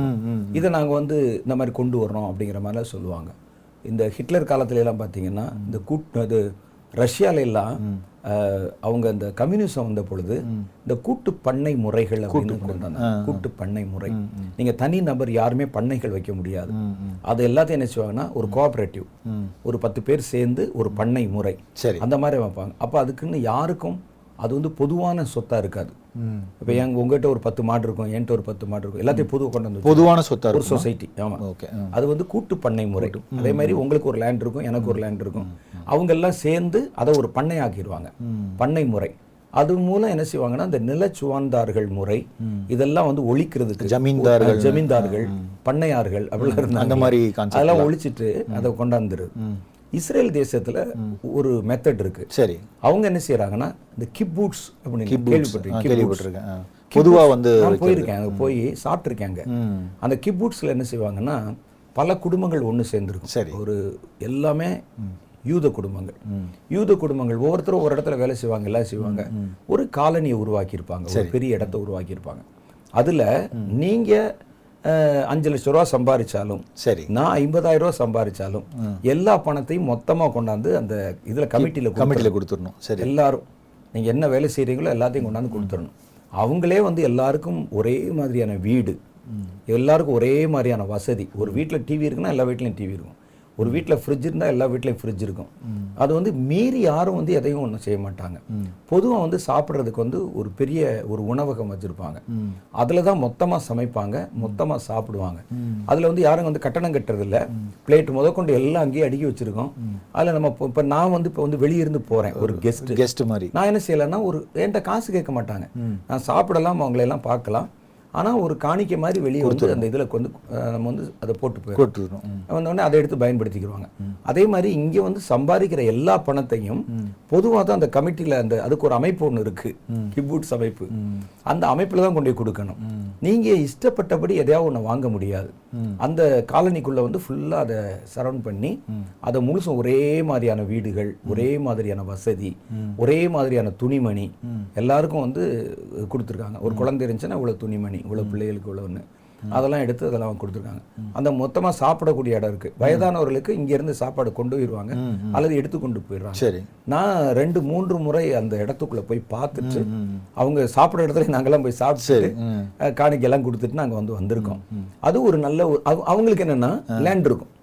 இதை நாங்க வந்து இந்த மாதிரி கொண்டு வர்றோம் அப்படிங்கிற மாதிரிலாம் சொல்லுவாங்க. இந்த ஹிட்லர் காலத்துல எல்லாம் பார்த்தீங்கன்னா இந்த கூட் அது ரஷ்யால எல்லாம் அஹ், அவங்க இந்த கம்யூனிசம் வந்த பொழுது இந்த கூட்டு பண்ணை முறைகள் அப்படின்னு கொண்டு வந்தாங்க. கூட்டு பண்ணை முறை. நீங்க தனி நபர் யாருமே பண்ணைகள் வைக்க முடியாது. அது எல்லாத்தையும் என்ன செய்வாங்கன்னா ஒரு கோஆபரேட்டிவ் ஒரு பத்து பேர் சேர்ந்து ஒரு பண்ணை முறை. சரி. அந்த மாதிரி வைப்பாங்க அப்போ அதுக்குன்னு யாருக்கும் அது வந்து பொதுவான சொத்தா இருக்காது. இப்போ எங்க உங்ககிட்ட ஒரு பத்து மாடு இருக்கும் என்கிட்ட ஒரு பத்து மாடு இருக்கும் எல்லாத்தையும் பொதுவாக கொண்டு வந்து பொதுவான சொத்தா ஒரு சொசைட்டி ஆமா. ஓகே அது வந்து கூட்டு பண்ணை முறை. அதே மாதிரி உங்களுக்கு ஒரு லேண்ட் இருக்கும் எனக்கு ஒரு லேண்ட் இருக்கும். அவங்க எல்லாம் சேர்ந்து அதை ஒரு பண்ணை ஆக்கிடுவாங்க பண்ணை முறை. அது மூலம் என்ன செய்வாங்கன்னா இந்த நிலச்சுவான்தார்கள் முறை இதெல்லாம் வந்து ஒழிக்கிறதுக்கு ஜமீன்தார்கள். ஜமீன்தார்கள் பண்ணையார்கள் அப்படிலாம் இருந்தாங்க. அந்த மாதிரி அதெல்லாம் ஒழிச்சிட்டு அதை கொண்டாந்துருது இஸ்ரேல் தேசத்துல ஒரு மெத்தட் இருக்கு. சரி. அவங்க என்ன செய்றாங்கன்னா இந்த கிப்பூட்ஸ் அப்படின்னு. கேள்விப்பட்டிருக்கேன். ஆ. பொதுவா வந்து போயிருக்கேன் அங்க போய் ம். அந்த கிப்பூட்ஸ்ல என்ன செய்வாங்கன்னா பல குடும்பங்கள் ஒண்ணு சேர்ந்துருக்கும். சரி. ஒரு எல்லாமே யூத குடும்பங்கள். யூத குடும்பங்கள் ஒவ்வொருத்தரும் ஒரு இடத்துல வேலை செய்வாங்க எல்லாம் செய்வாங்க. ஒரு காலனியை உருவாக்கி இருப்பாங்க ஒரு பெரிய இடத்தை உருவாக்கி இருப்பாங்க அதுல நீங்க அஹ், அஞ்சு லட்ச ரூபா சம்பாதிச்சாலும் சரி. நான் ஐம்பதாயிரம் ரூபா சம்பாதிச்சாலும் எல்லா பணத்தையும் மொத்தமா கொண்டாந்து அந்த இதுல கமிட்டியில கமிட்டியில் கொடுத்துடணும் சரி. எல்லாரும். நீங்க என்ன வேலை செய்றீங்களோ எல்லாத்தையும் கொண்டாந்து கொடுத்துடணும் அவங்களே வந்து எல்லாருக்கும் ஒரே மாதிரியான வீடு. எல்லாருக்கும் ஒரே மாதிரியான வசதி. ஒரு வீட்டில் டிவி இருக்குன்னா எல்லா வீட்லயும் டிவி இருக்கும். ஒரு வீட்டில் ஃப்ரிட்ஜ் இருந்தால் எல்லா வீட்லயும் ஃப்ரிட்ஜ் இருக்கும். அது வந்து மீறி யாரும் வந்து எதையும் ஒன்றும் செய்ய மாட்டாங்க. பொதுவாக வந்து சாப்பிட்றதுக்கு வந்து ஒரு பெரிய ஒரு உணவகம் வச்சிருப்பாங்க. அதில் தான் மொத்தமாக சமைப்பாங்க மொத்தமாக சாப்பிடுவாங்க. அதில் வந்து யாரும் வந்து கட்டணம் கட்டுறது இல்ல பிளேட் முதற்கொண்டு எல்லாம் அங்கேயே அடுக்கி வச்சிருக்கோம். அதில் நம்ம இப்போ நான் வந்து இப்போ வந்து வெளிய இருந்து போறேன் ஒரு கெஸ்ட் கெஸ்ட் மாதிரி. நான் என்ன செய்யலைன்னா ஒரு என்கிட்ட காசு கேட்க மாட்டாங்க. நான் சாப்பிடலாம் அவங்களை எல்லாம் பார்க்கலாம். ஆனா ஒரு காணிக்கை மாதிரி வெளியே வந்து அந்த இதுல வந்து நம்ம வந்து அதை போட்டு போயிடும் கொடுத்துடணும் ம். வந்தோடனே அதை எடுத்து பயன்படுத்திக்கிடுவாங்க அதே மாதிரி இங்க வந்து சம்பாதிக்கிற எல்லா பணத்தையும் பொதுவா தான் அந்த கமிட்டில அந்த அதுக்கு ஒரு அமைப்பு ஒண்ணு இருக்கு. கிபூட்ஸ் அமைப்பு. அந்த அமைப்புல தான் கொண்டு போய் கொடுக்கணும். நீங்க இஷ்டப்பட்டபடி எதையாவது ஒண்ணு வாங்க முடியாது. அந்த காலனிக்குள்ள வந்து ஃபுல்லா அதை சரவுண்ட் பண்ணி அதை முழுசும் ஒரே மாதிரியான வீடுகள் ஒரே மாதிரியான வசதி ஒரே மாதிரியான துணிமணி எல்லாருக்கும் வந்து கொடுத்துருக்காங்க. ஒரு குழந்தை இருந்துச்சுன்னா இவ்வளவு துணிமணி இவ்வளவு பிள்ளைகளுக்கு இவ்வளவுன்னு. அதெல்லாம் எடுத்து அதெல்லாம் கொடுத்துருக்காங்க. அந்த மொத்தமா சாப்பிடக்கூடிய இடம் இருக்கு. வயதானவர்களுக்கு இங்க இருந்து சாப்பாடு கொண்டு போயிடுவாங்க அல்லது எடுத்து கொண்டு போயிடுறாங்க. சரி. நான் ரெண்டு மூன்று முறை அந்த இடத்துக்குள்ள போய் பார்த்துட்டு அவங்க சாப்பிடுற இடத்துல நாங்கெல்லாம் போய் சாப்பிட்டு. காணிக்கெல்லாம் கொடுத்துட்டு நாங்க வந்து வந்திருக்கோம். அது ஒரு நல்ல அவங்களுக்கு என்னன்னா லேண்ட் இருக்கும்.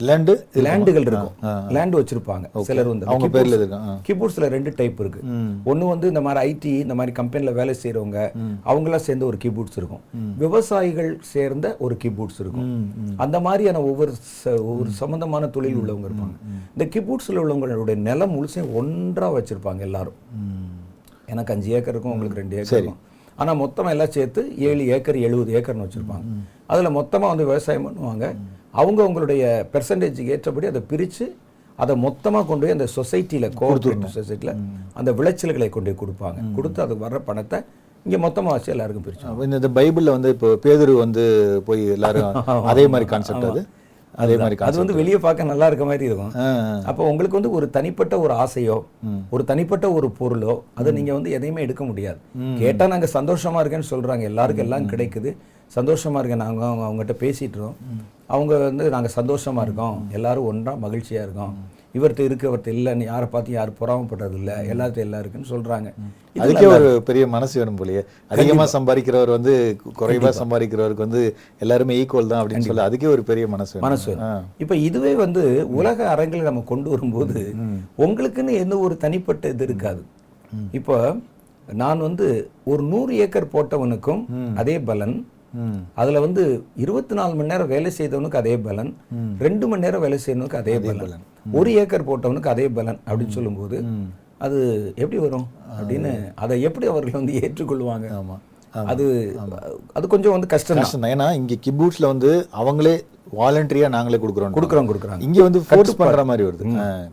லேண்டு லேண்டுகள் இருக்கும். லேண்ட் வச்சிருப்பாங்க. சிலர் வந்து. அவங்க பேர்ல. கீபோர்ட்ஸ்ல ரெண்டு டைப் இருக்கு. ஒன்னு வந்து இந்த மாதிரி ஐடி இந்த மாதிரி கம்பெனில வேலை செய்றவங்க அவங்களாம் சேர்ந்து ஒரு கீபோர்ட்ஸ் இருக்கும். விவசாயிகள் சேர்ந்த ஒரு கீபோர்ட்ஸ் இருக்கும். அந்த மாதிரியான ஒவ்வொரு ஒவ்வொரு சம்பந்தமான தொழில் உள்ளவங்க இருப்பாங்க. இந்த கீபோர்ட்ஸ்ல உள்ளவங்களுடைய நிலம் முழுசையும் ஒன்றா வச்சிருப்பாங்க எல்லாரும். எனக்கு அஞ்சு ஏக்கர் இருக்கும் உங்களுக்கு ரெண்டு ஏக்கர் இருக்கும். ஆனா மொத்தமா எல்லாம் சேர்த்து ஏழு ஏக்கர் எழுபது ஏக்கர்னு வச்சிருப்பாங்க. அதுல மொத்தமா வந்து விவசாயம் பண்ணுவாங்க. அவங்க அவங்களுடைய பெர்சன்டேஜுக்கு ஏற்றபடி அதை பிரிச்சு அதை மொத்தமா கொண்டு போய் அந்த சொசைட்டில கோஆபரேட்டிவ் சொசைட்டில அந்த விளைச்சல்களை கொண்டு போய் கொடுப்பாங்க. கொடுத்து அதுக்கு வர்ற பணத்தை இங்க மொத்தமா வச்சு எல்லாருக்கும் பிரிச்சு அப்ப இந்த பைபிள்ல வந்து இப்போ பேதுரு வந்து போய் எல்லாரும் [laughs] அதே மாதிரி கான்செப்ட் அது. அதே மாதிரி அது வந்து வெளியே பார்க்க நல்லா இருக்க மாதிரி இருக்கும். அப்போ உங்களுக்கு வந்து ஒரு தனிப்பட்ட ஒரு ஆசையோ ஒரு தனிப்பட்ட ஒரு பொருளோ அதை நீங்க வந்து எதையுமே எடுக்க முடியாது. கேட்டா நாங்க சந்தோஷமா இருக்கேன்னு சொல்றாங்க. எல்லாருக்கும் எல்லாம் கிடைக்குது. சந்தோஷமா இருக்கேன் நாங்க அவங்க அவங்ககிட்ட பேசிட்டு இருக்கோம். அவங்க வந்து நாங்க சந்தோஷமா இருக்கோம். எல்லாரும் ஒன்றா மகிழ்ச்சியா இருக்கோம். இவர்கிட்ட இருக்கு அவர்கிட்ட இல்லைன்னு யாரை பார்த்து யாரும் பொறாமப்படுறது இல்லை. எல்லார்ட்டும் எல்லாம் இருக்குன்னு சொல்றாங்க. இது அதுக்கே ஒரு பெரிய மனசு வேணும் போலயே. அதிகமா சம்பாதிக்கிறவர் வந்து கு- குறைவா சம்பாதிக்கிறவருக்கு வந்து எல்லாருமே ஈக்குவல் தான் அப்படின்னு சொல்லி அதுக்கே ஒரு பெரிய மனசு. மனசு. இப்ப இதுவே வந்து உலக அரங்கில் நம்ம கொண்டு வரும்போது உங்களுக்குன்னு எந்த ஒரு தனிப்பட்ட இது இருக்காது. இப்போ நான் வந்து ஒரு நூறு ஏக்கர் போட்டவனுக்கும் அதே பலன். அதுல வந்து இருபத்தி நாலு மணி நேரம் வேலை செய்தவனுக்கு அதே பலன் ரெண்டு மணி நேரம் வேலை செய்யறவனுக்கு அதே பலன். ஒரு ஏக்கர் போட்டவனுக்கு அதே பலன் அப்படின்னு சொல்லும்போது அது எப்படி வரும்? அப்படின்னு அதை எப்படி அவர்கள் வந்து ஏற்றுக்கொள்வாங்க? ஆமா. அது அது கொஞ்சம் வந்து கஷ்டம் கஷ்டம். ஏன்னா இங்க கிபூட்ஸ்ல வந்து அவங்களே வாலண்டரியா நாங்களே கொடுக்குறோம் கொடுக்குறோம் கொடுக்குறாங்க. இங்க வந்து ஃபோர்ஸ் பண்ற மாதிரி வருது.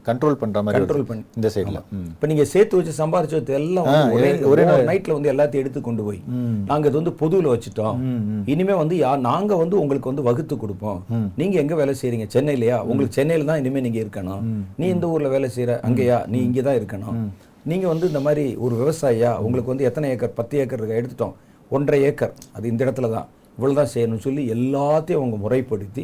கண்ட்ரோல் பண்ற மாதிரி வருது. பண்ணி. இந்த சைடுல இப்ப நீங்க சேர்த்து வச்சு சம்பாரிச்சு வச்சு எல்லாம் ஒரே ஒரே நைட்ல வந்து எல்லாத்தையும் எடுத்து கொண்டு போய். நாங்க இது வந்து பொதுவுல வச்சுட்டோம். இனிமே வந்து யா நாங்க வந்து உங்களுக்கு வந்து வகுத்து கொடுப்போம். நீங்க எங்க வேலை செய்றீங்க? சென்னையிலயா? உங்களுக்கு சென்னையில தான் இனிமே நீங்க இருக்கணும். நீ இந்த ஊர்ல வேலை செய்யற அங்கேயா? நீ இங்கே தான் இருக்கணும். நீங்க வந்து இந்த மாதிரி ஒரு விவசாயியா? உங்களுக்கு வந்து எத்தனை ஏக்கர்? பத்து ஏக்கர் எடுத்துட்டோம். ஒன்றரை ஏக்கர். அது இந்த இடத்துல தான். இவ்வளவுதான் செய்யணும்னு சொல்லி எல்லாத்தையும் அவங்க முறைப்படுத்தி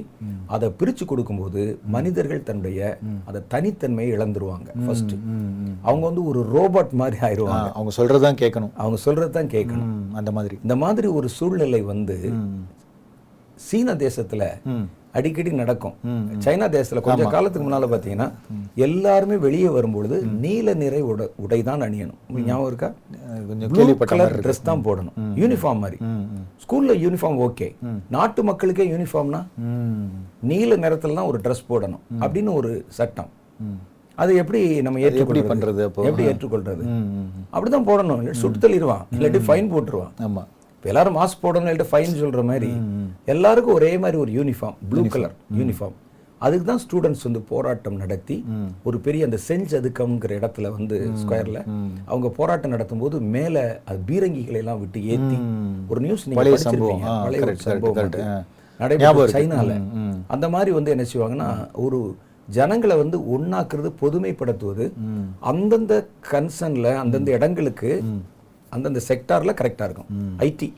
அதை பிரிச்சு கொடுக்கும்போது மனிதர்கள் தன்னுடைய அந்த தனித்தன்மையை இழந்துருவாங்க. ஃபர்ஸ்ட் அவங்க வந்து ஒரு ரோபோட் மாதிரி ஆயிடுவாங்க. அவங்க சொல்றதுதான் கேட்கணும். அவங்க சொல்றது தான் கேட்கணும் அந்த மாதிரி. இந்த மாதிரி ஒரு சூழ்நிலை வந்து சீன தேசத்துல அடிக்கடி நடக்கும். சைனா தேசத்துல கொஞ்ச காலத்துக்கு முன்னால பாத்தீங்கன்னா எல்லாருமே வெளியே வரும்பொழுது நீல நிறை உடை உடை தான் அணியணும். ஞாபகம் இருக்கா? கொஞ்சம் கலர் ட்ரெஸ் தான் போடணும். யூனிஃபார்ம் மாதிரி. ஸ்கூல்ல யூனிஃபார்ம் ஓகே நாட்டு மக்களுக்கே யூனிஃபார்ம்னா நீல நிறத்துல தான் ஒரு ட்ரெஸ் போடணும் அப்படின்னு ஒரு சட்டம். அது எப்படி நம்ம ஏற்றுக்கொள்றது? பண்றது அப்போ? எப்படி ஏற்றுக்கொள்றது? அப்படிதான் போடணும். சுட்டு தள்ளிடுவான். இல்லாட்டி ஃபைன் போட்டுருவான். ஆமா. இப்போ எல்லாரும் மாஸ்க் போடணும் இல்லாட்டி ஃபைன் சொல்ற மாதிரி எல்லாருக்கும் ஒரே மாதிரி ஒரு யூனிஃபார்ம் ப்ளூ கலர் யூனிஃபார்ம் அதுக்கு தான் ஸ்டூடெண்ட்ஸ் வந்து போராட்டம் நடத்தி ஒரு பெரிய அந்த செஞ்ச் அதுக்கம்ங்கிற இடத்துல வந்து ஸ்கொயர்ல அவங்க போராட்டம் நடத்தும் போது மேல அது பீரங்கிகளை எல்லாம் விட்டு ஏத்தி ஒரு நியூஸ் சம்பவம். சைனால. அந்த மாதிரி வந்து என்ன செய்வாங்கன்னா ஒரு ஜனங்களை வந்து ஒண்ணாக்குறது பொதுமைப்படுத்துவது அந்தந்த கன்சர்ன்ல அந்தந்த இடங்களுக்கு அந்தந்த செக்டார்ல கரெக்டா இருக்கும். ஐடி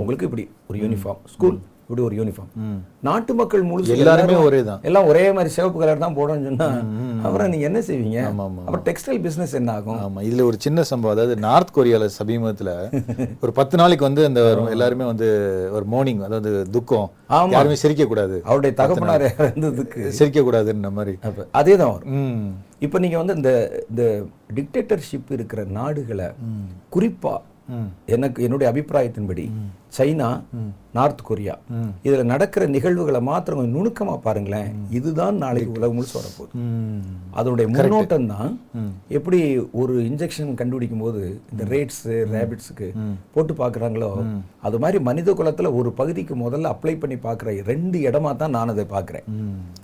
உங்களுக்கு இப்படி ஒரு யூனிஃபார்ம் ஸ்கூல் இப்படி ஒரு யூனிஃபார்ம் நாட்டு மக்கள் முழுசு எல்லாருமே ஒரே தான். எல்லாம் ஒரே மாதிரி சிவப்பு கலர் தான் போடணும்னு சொன்னா அப்புறம் நீங்க என்ன செய்வீங்க. அப்புறம் டெக்ஸ்டைல் பிசினஸ் என்ன ஆகும்? ஆமா இதுல ஒரு சின்ன சம்பவம். அதாவது நார்த் கொரியால சமீபத்துல [laughs] ஒரு பத்து நாளைக்கு வந்து அந்த எல்லாருமே வந்து ஒரு மோர்னிங் அதாவது துக்கம். யாருமே சிரிக்க கூடாது அவருடைய தகப்பனார் இறந்ததுக்கு சிரிக்க கூடாதுன்ற மாதிரி. அதே தான் இப்போ நீங்க வந்து இந்த இந்த டிக்டேட்டர்ஷிப் இருக்கிற நாடுகளை குறிப்பா எனக்கு என்னுடைய அபிப்பிராயத்தின்படி சைனா நார்த் கொரியா இதுல நடக்கிற நிகழ்வுகளை மாத்திரம் கொஞ்சம் நுணுக்கமா பாருங்களேன். இதுதான் நாளைக்கு உலகம் முழுசு வரப்போகுது. அதனுடைய முன்னோட்டம் தான் எப்படி ஒரு இன்ஜெக்ஷன் கண்டுபிடிக்கும் போது இந்த ரேட்ஸ் ரேபிட்ஸுக்கு போட்டு பார்க்கறாங்களோ அது மாதிரி மனித குலத்துல ஒரு பகுதிக்கு முதல்ல அப்ளை பண்ணி பார்க்குற ரெண்டு இடமா தான் நான் அதை பார்க்குறேன்.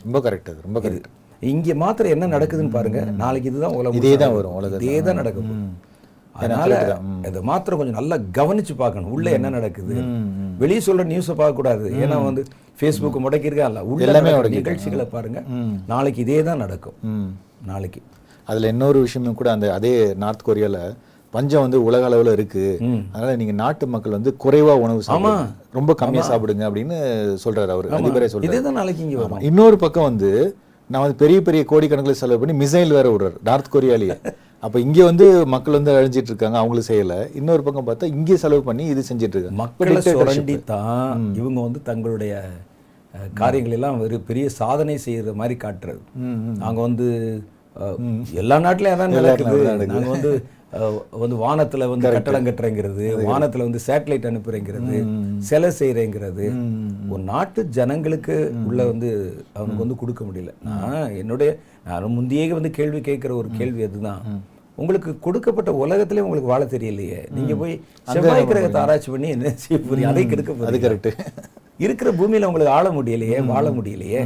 ரொம்ப கரெக்ட் அது ரொம்ப கரெக்ட் இங்க மாத்திரம் என்ன நடக்குதுன்னு பாருங்க நாளைக்கு இதுதான் உலகம் இதே தான் வரும். இதே தான் நடக்க போகுது. அதனால இதை மாத்திரம் கொஞ்சம் நல்லா கவனிச்சு பார்க்கணும். உள்ள என்ன நடக்குது? வெளியே சொல்ற நியூஸை பார்க்க கூடாது ஏன்னா வந்து ஃபேஸ்புக் முடக்கிருக்கான்ல உள்ள எல்லாமே. நிகழ்ச்சிகளை பாருங்க. நாளைக்கு இதே தான் நடக்கும். நாளைக்கு. அதுல இன்னொரு விஷயமும் கூட அந்த அதே நார்த் கொரியால பஞ்சம் வந்து உலக அளவுல இருக்கு. அதனால நீங்க நாட்டு மக்கள் வந்து குறைவா உணவு சாப்பிடுங்க. ரொம்ப கம்மியா சாப்பிடுங்க அப்படின்னு சொல்றாரு அவர். அதிபரே சொல்றாரு. நாளைக்கு இங்க வரும். இன்னொரு பக்கம் வந்து நான் வந்து பெரிய பெரிய கோடிக்கணக்கில் செலவு பண்ணி மிசைல் வேற விடுறாரு. நார்த் கொரியாலேயே [laughs] அப்ப இங்க வந்து மக்கள் வந்து அழிஞ்சிட்டு இருக்காங்க அவங்களுக்கு செய்யல. இன்னொரு பக்கம் பார்த்தா இங்கே செலவு பண்ணி இது செஞ்சிட்டு இருக்காங்க. மக்களை சுரண்டி தான் இவங்க வந்து தங்களுடைய அஹ், காரியங்கள் எல்லாம் ஒரு பெரிய சாதனை செய்யற மாதிரி காட்டுறது. ம், ம். நாங்க வந்து எல்லா நாட்டிலையும் அதான் நடக்குது. நாங்க வந்து வந்து வானத்துல வந்து கட்டடம் கட்டுறேங்கிறது வானத்துல வந்து சேட்டலைட் அனுப்புறேங்கிறது சிலை செய்யறேங்கிறது ஒரு நாட்டு ஜனங்களுக்கு உள்ள வந்து அவனுக்கு வந்து கொடுக்க முடியல. நான் என்னுடைய நான் முந்தையே வந்து கேள்வி கேட்கிற ஒரு கேள்வி அதுதான். உங்களுக்கு கொடுக்கப்பட்ட உலகத்திலே உங்களுக்கு வாழ தெரியலையே. நீங்க போய் செவ்வாய் கிரகத்தை ஆராய்ச்சி பண்ணி என்ன செய்ய போறீங்க? அதை கெடுக்க அது போறீங்க. கரெக்ட் இருக்கிற பூமியில உங்களுக்கு ஆள முடியலையே வாழ முடியலையே.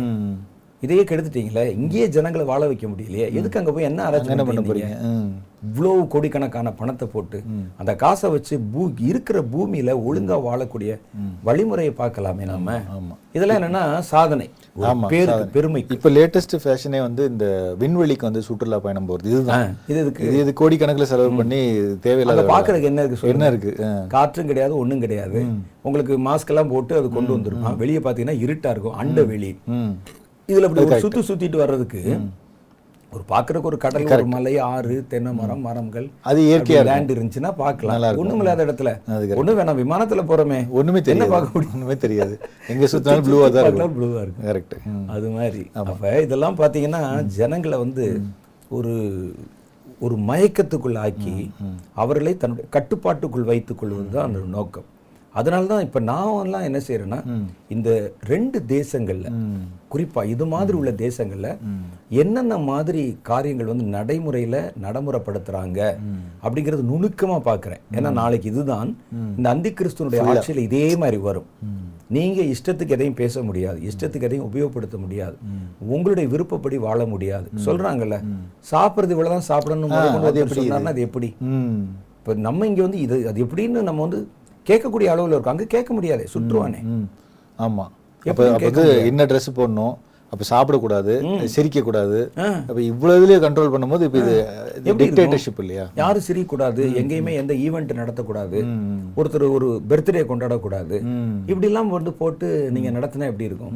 இதையே கெடுத்துட்டீங்களே? இங்கேயே ஜனங்களை வாழ வைக்க முடியலையே. எதுக்கு அங்க போய் என்ன ஆராய்ச்சி பண்ண போறீங்க. இவ்வளவு கோடிக்கணக்கான பணத்தை போட்டு அந்த காசை வச்சு பூ இருக்கிற பூமியில ஒழுங்கா வாழக்கூடிய வழிமுறையை பார்க்கலாமே நாம. ஆமா. இதெல்லாம் என்னன்னா சாதனை. பேருக்கு பெருமைக்கு இப்போ லேட்டஸ்ட் ஃபேஷனே வந்து இந்த விண்வெளிக்கு வந்து சுற்றுலா பயணம் போறது. இதுதான். இது இதுக்கு. இது கோடிக்கணக்கில் செலவு பண்ணி தேவையில்லாத அங்க பாக்குறதுக்கு என்ன இருக்கு என்ன இருக்கு. காற்றும் கிடையாது ஒண்ணும் கிடையாது. உங்களுக்கு மாஸ்க் எல்லாம் போட்டு அது கொண்டு வந்திருப்பான். வெளியே பாத்தீங்கன்னா இருட்டா இருக்கும். அண்ட வெளி இதுல அப்படி ஒரு சுத்து சுத்திட்டு வர்றதுக்கு ஒரு பாக்குறதுக்கு ஒரு கடல் ஒரு மலை ஆறு தென்னை மரம் மரங்கள் அது இயற்கையா லேண்ட் இருந்துச்சுன்னா பார்க்கலாம். ஒண்ணும் இல்லாத இடத்துல. ஒண்ணும் வேணாம் விமானத்துல போறோமே. ஒண்ணுமே என்ன தெரியாது. பார்க்க முடியும்? ஒண்ணுமே தெரியாது. எங்க சுத்தினாலும் ப்ளூவா தான் இருக்கும். ப்ளூவா இருக்கு கரெக்ட் அது மாதிரி. அப்ப இதெல்லாம் பாத்தீங்கன்னா ஜனங்களை வந்து ஒரு ஒரு மயக்கத்துக்குள் ஆக்கி அவர்களை தன்னுடைய கட்டுப்பாட்டுக்குள் வைத்துக் கொள்வது தான் அந்த நோக்கம். அதனால தான் இப்போ நான் எல்லாம் என்ன செய்யறேன்னா இந்த ரெண்டு தேசங்கள்ல குறிப்பா இது மாதிரி உள்ள தேசங்கள்ல என்னென்ன மாதிரி காரியங்கள் வந்து நடைமுறையில நடைமுறைப்படுத்துறாங்க அப்படிங்கிறது நுணுக்கமா பார்க்கிறேன் ஏன்னா நாளைக்கு இதுதான். இந்த அந்தி கிறிஸ்துவனுடைய ஆட்சியில் இதே மாதிரி வரும். நீங்க இஷ்டத்துக்கு எதையும் பேச முடியாது. இஷ்டத்துக்கு எதையும் உபயோகப்படுத்த முடியாது. உங்களுடைய விருப்பப்படி வாழ முடியாது. சொல்றாங்கல்ல சாப்பிடுறது இவ்வளவுதான் சாப்பிடணும் முதற்கொண்டு ஒருத்தர் சொன்னாருன்னா அது எப்படி இப்ப நம்ம இங்க வந்து இது அது எப்படின்னு நம்ம வந்து கேட்கக்கூடிய அளவுல இருக்கும். அங்க கேட்க முடியாது. சுற்றுவானே. ம். ஆமா. அப்ப வந்து என்ன ட்ரெஸ் போடணும்? அப்ப சாப்பிடக்கூடாது சிரிக்க கூடாது அப்ப இவ்வளவு இதுலயே கண்ட்ரோல் பண்ணும்போது இப்ப இது டிக்டேட்டர்ஷிப் இல்லையா? யாரும் சிரிக்கக்கூடாது. எங்கேயுமே எந்த ஈவெண்ட் நடத்தக்கூடாது. ஒருத்தர் ஒரு பர்த்டே கொண்டாடக்கூடாது. ம். இப்படி எல்லாம் வந்து போட்டு நீங்க நடத்தினா எப்படி இருக்கும்?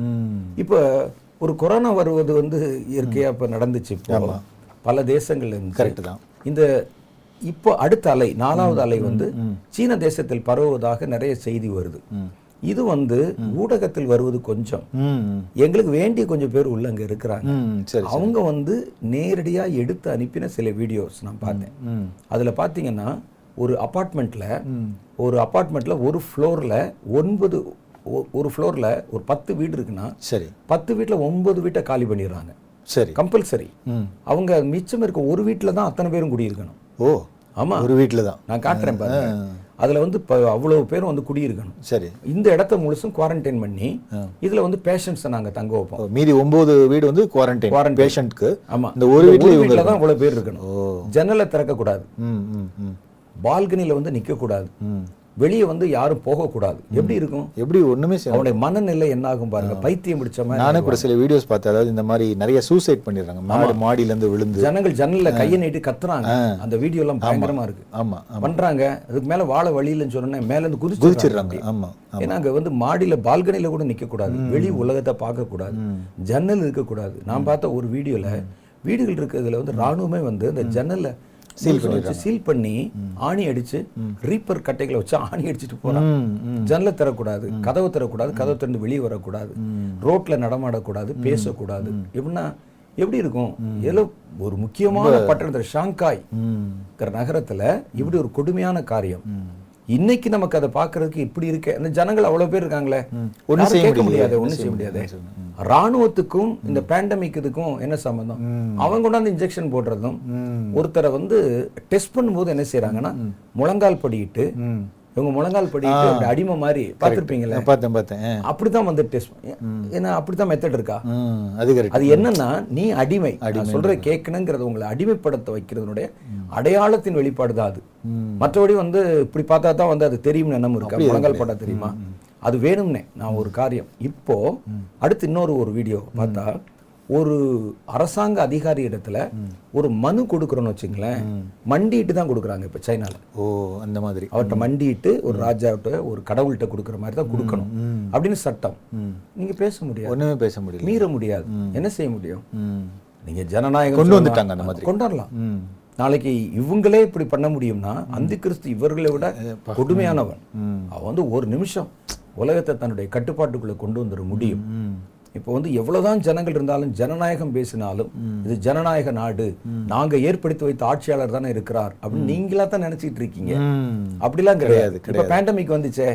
இப்போ ஒரு கொரோனா வருவது வந்து இயற்கையா இப்ப நடந்துச்சு பல தேசங்கள்ல இருந்து கரெக்ட் தான். இந்த இப்போ அடுத்த அலை நாலாவது அலை வந்து சீன தேசத்தில் பரவுவதாக நிறைய செய்தி வருது. இது வந்து ஊடகத்தில் வருவது கொஞ்சம். எங்களுக்கு வேண்டிய கொஞ்சம் பேர் உள்ள அங்க இருக்கிறாங்க. அவங்க வந்து நேரடியா எடுத்து அனுப்பின சில வீடியோஸ் நான் பார்த்தேன். அதுல பாத்தீங்கன்னா ஒரு அபார்ட்மெண்ட்ல ஒரு அபார்ட்மெண்ட்ல ஒரு ஃப்ளோர்ல ஒன்பது ஒரு ஃப்ளோர்ல ஒரு பத்து வீடு இருக்குன்னா சரி. பத்து வீட்ல ஒன்பது வீட்டை காலி பண்ணிடுறாங்க. சரி. கம்பல்சரி. அவங்க மிச்சம் இருக்க ஒரு வீட்டில் தான் அத்தனை பேரும் குடியிருக்கணும். ஓ. ஆமா. ஒரு வீட்ல தான் நான் காட்டுறேன் பாருங்க. அதுல வந்து இப்போ அவ்வளவு பேரும் வந்து குடியிருக்கணும். சரி. இந்த இடத்த முழுசும் குவாரண்டைன் பண்ணி இதுல வந்து பேஷண்ட்ஸை நாங்க தங்க வைப்போம். மீதி ஒன்பது வீடு வந்து குவாரண்டைன் Quarantine. பேஷண்ட்க்கு ஆமா. இந்த ஒரு இவங்க வீட்டில் தான் இவ்வளவு பேர் இருக்கணும். ஜன்னலை திறக்கக்கூடாது. பால்கனியில் வந்து நிற்கக்கூடாது ம். வெளியே வந்து யாரும் போகக்கூடாது. எப்படி இருக்கும்? எப்படி ஒண்ணுமே செய்ய அவனுடைய மனநிலை என்ன ஆகும் பாருங்க பைத்தியம் பிடிச்ச மாதிரி நானே கூட சில வீடியோஸ் பார்த்தேன். அதாவது இந்த மாதிரி நிறைய சூசைட் பண்ணிடுறாங்க. மாடி மாடியில இருந்து விழுந்து. ஜனங்கள் ஜன்னல்ல கையை நீட்டி கத்துறாங்க. அந்த வீடியோ எல்லாம் பயங்கரமா இருக்கு. ஆமா பண்றாங்க. அதுக்கு மேல வாழ வழி இல்லைன்னு சொன்னேன் மேல இருந்து குதிச்சு குதிச்சிடுறாங்க ஆமா ஏன்னா அங்க வந்து மாடியில பால்கனில கூட நிக்க கூடாது வெளி உலகத்தை பார்க்க கூடாது ஜன்னல் இருக்க கூடாது நான் பார்த்த ஒரு வீடியோல வீடுகள் இருக்கிறதுல வந்து ராணுவமே வந்து அந்த ஜன்னல்ல சீல் வச்சு சீல் பண்ணி ஆணி அடிச்சு ரீப்பர் கட்டைகளை வச்சு ஆணி அடிச்சுட்டு ம் ஜன்னலை திறக்கூடாது கதவை திறக்கூடாது கதவை திறந்து வெளியே வரக்கூடாது. ரோட்ல நடமாடக்கூடாது பேசக்கூடாது. எப்படின்னா எப்படி இருக்கும்? ஏதோ ஒரு முக்கியமான பட்டணத்துல ஷாங்காய் நகரத்துல இப்படி ஒரு கொடுமையான காரியம். இன்னைக்கு நமக்கு அதை பார்க்கிறதுக்கு இப்படி இருக்க. அந்த ஜனங்கள் அவ்வளவு பேர் இருக்காங்களே. யாரும் செய்ய. முடியாது ஒண்ணும் செய்ய முடியாது. ராணுவத்துக்கும் இந்த பேண்டமிக் இதுக்கும் என்ன சம்பந்தம்? அவங்க கொண்டாந்து இன்ஜெக்ஷன் போடுறதும் ஒருத்தரை வந்து டெஸ்ட் பண்ணும்போது என்ன செய்றாங்கன்னா முழங்கால் படியிட்டு ம். இவங்க முழங்கால் படியிட்டு அப்படி அடிமை மாதிரி பார்த்திருப்பீங்களே பார்த்தேன் பார்த்தேன். அப்படிதான் வந்து டெஸ்ட் ஏன்னா அப்படிதான் மெத்தட் இருக்கா? அது அது என்னன்னா நீ அடிமை. சொல்ற கேட்கணுங்கிறது உங்களை அடிமைப்படுத்த வைக்கிறதுனுடைய அடையாளத்தின் வெளிப்பாடு தான் அது மற்றபடி வந்து இப்படி பார்த்தா தான் வந்து அது தெரியும்னு எண்ணம் இருக்கா? முழங்கால் போட்டா தெரியுமா? அது வேணும்னே நான் ஒரு காரியம். இப்போ அடுத்து இன்னொரு ஒரு வீடியோ பார்த்தா ஒரு அரசாங்க அதிகாரி இடத்துல ஒரு மனு கொடுக்குறோன்னு வச்சுங்களேன் மண்டிட்டு தான் கொடுக்குறாங்க இப்போ சைனால. ஓ அந்த மாதிரி. அவர்கிட்ட மண்டிட்டு ஒரு ராஜாவிட்ட ஒரு கடவுள்கிட்ட கொடுக்குற மாதிரி தான் கொடுக்கணும். அப்படின்னு சட்டம். நீங்க பேச முடியாது. ஒண்ணுமே பேச முடியல. மீற முடியாது. என்ன செய்ய முடியும்? நீங்க ஜனநாயகம் கொண்டு வந்துட்டாங்க அந்த மாதிரி. கொண்டு வரலாம் ம். நாளைக்கு இவங்களே இப்படி பண்ண முடியும்னா அந்தி கிறிஸ்து இவர்களை விட கொடுமையானவன். அவன் வந்து ஒரு நிமிஷம். உலகத்தை தன்னுடைய கட்டுப்பாட்டுக்குள்ள கொண்டு வந்துட முடியும். இப்போ வந்து எவ்வளவுதான் ஜனங்கள் இருந்தாலும் ஜனநாயகம் பேசினாலும் இது ஜனநாயக நாடு நாங்க ஏற்படுத்தி வைத்த ஆட்சியாளர் தானே இருக்கிறார் அப்படின்னு நீங்களா தான் நினைச்சிட்டு இருக்கீங்க. அப்படிலாம் கிடையாது. இப்ப பேண்டமிக் வந்துச்சே.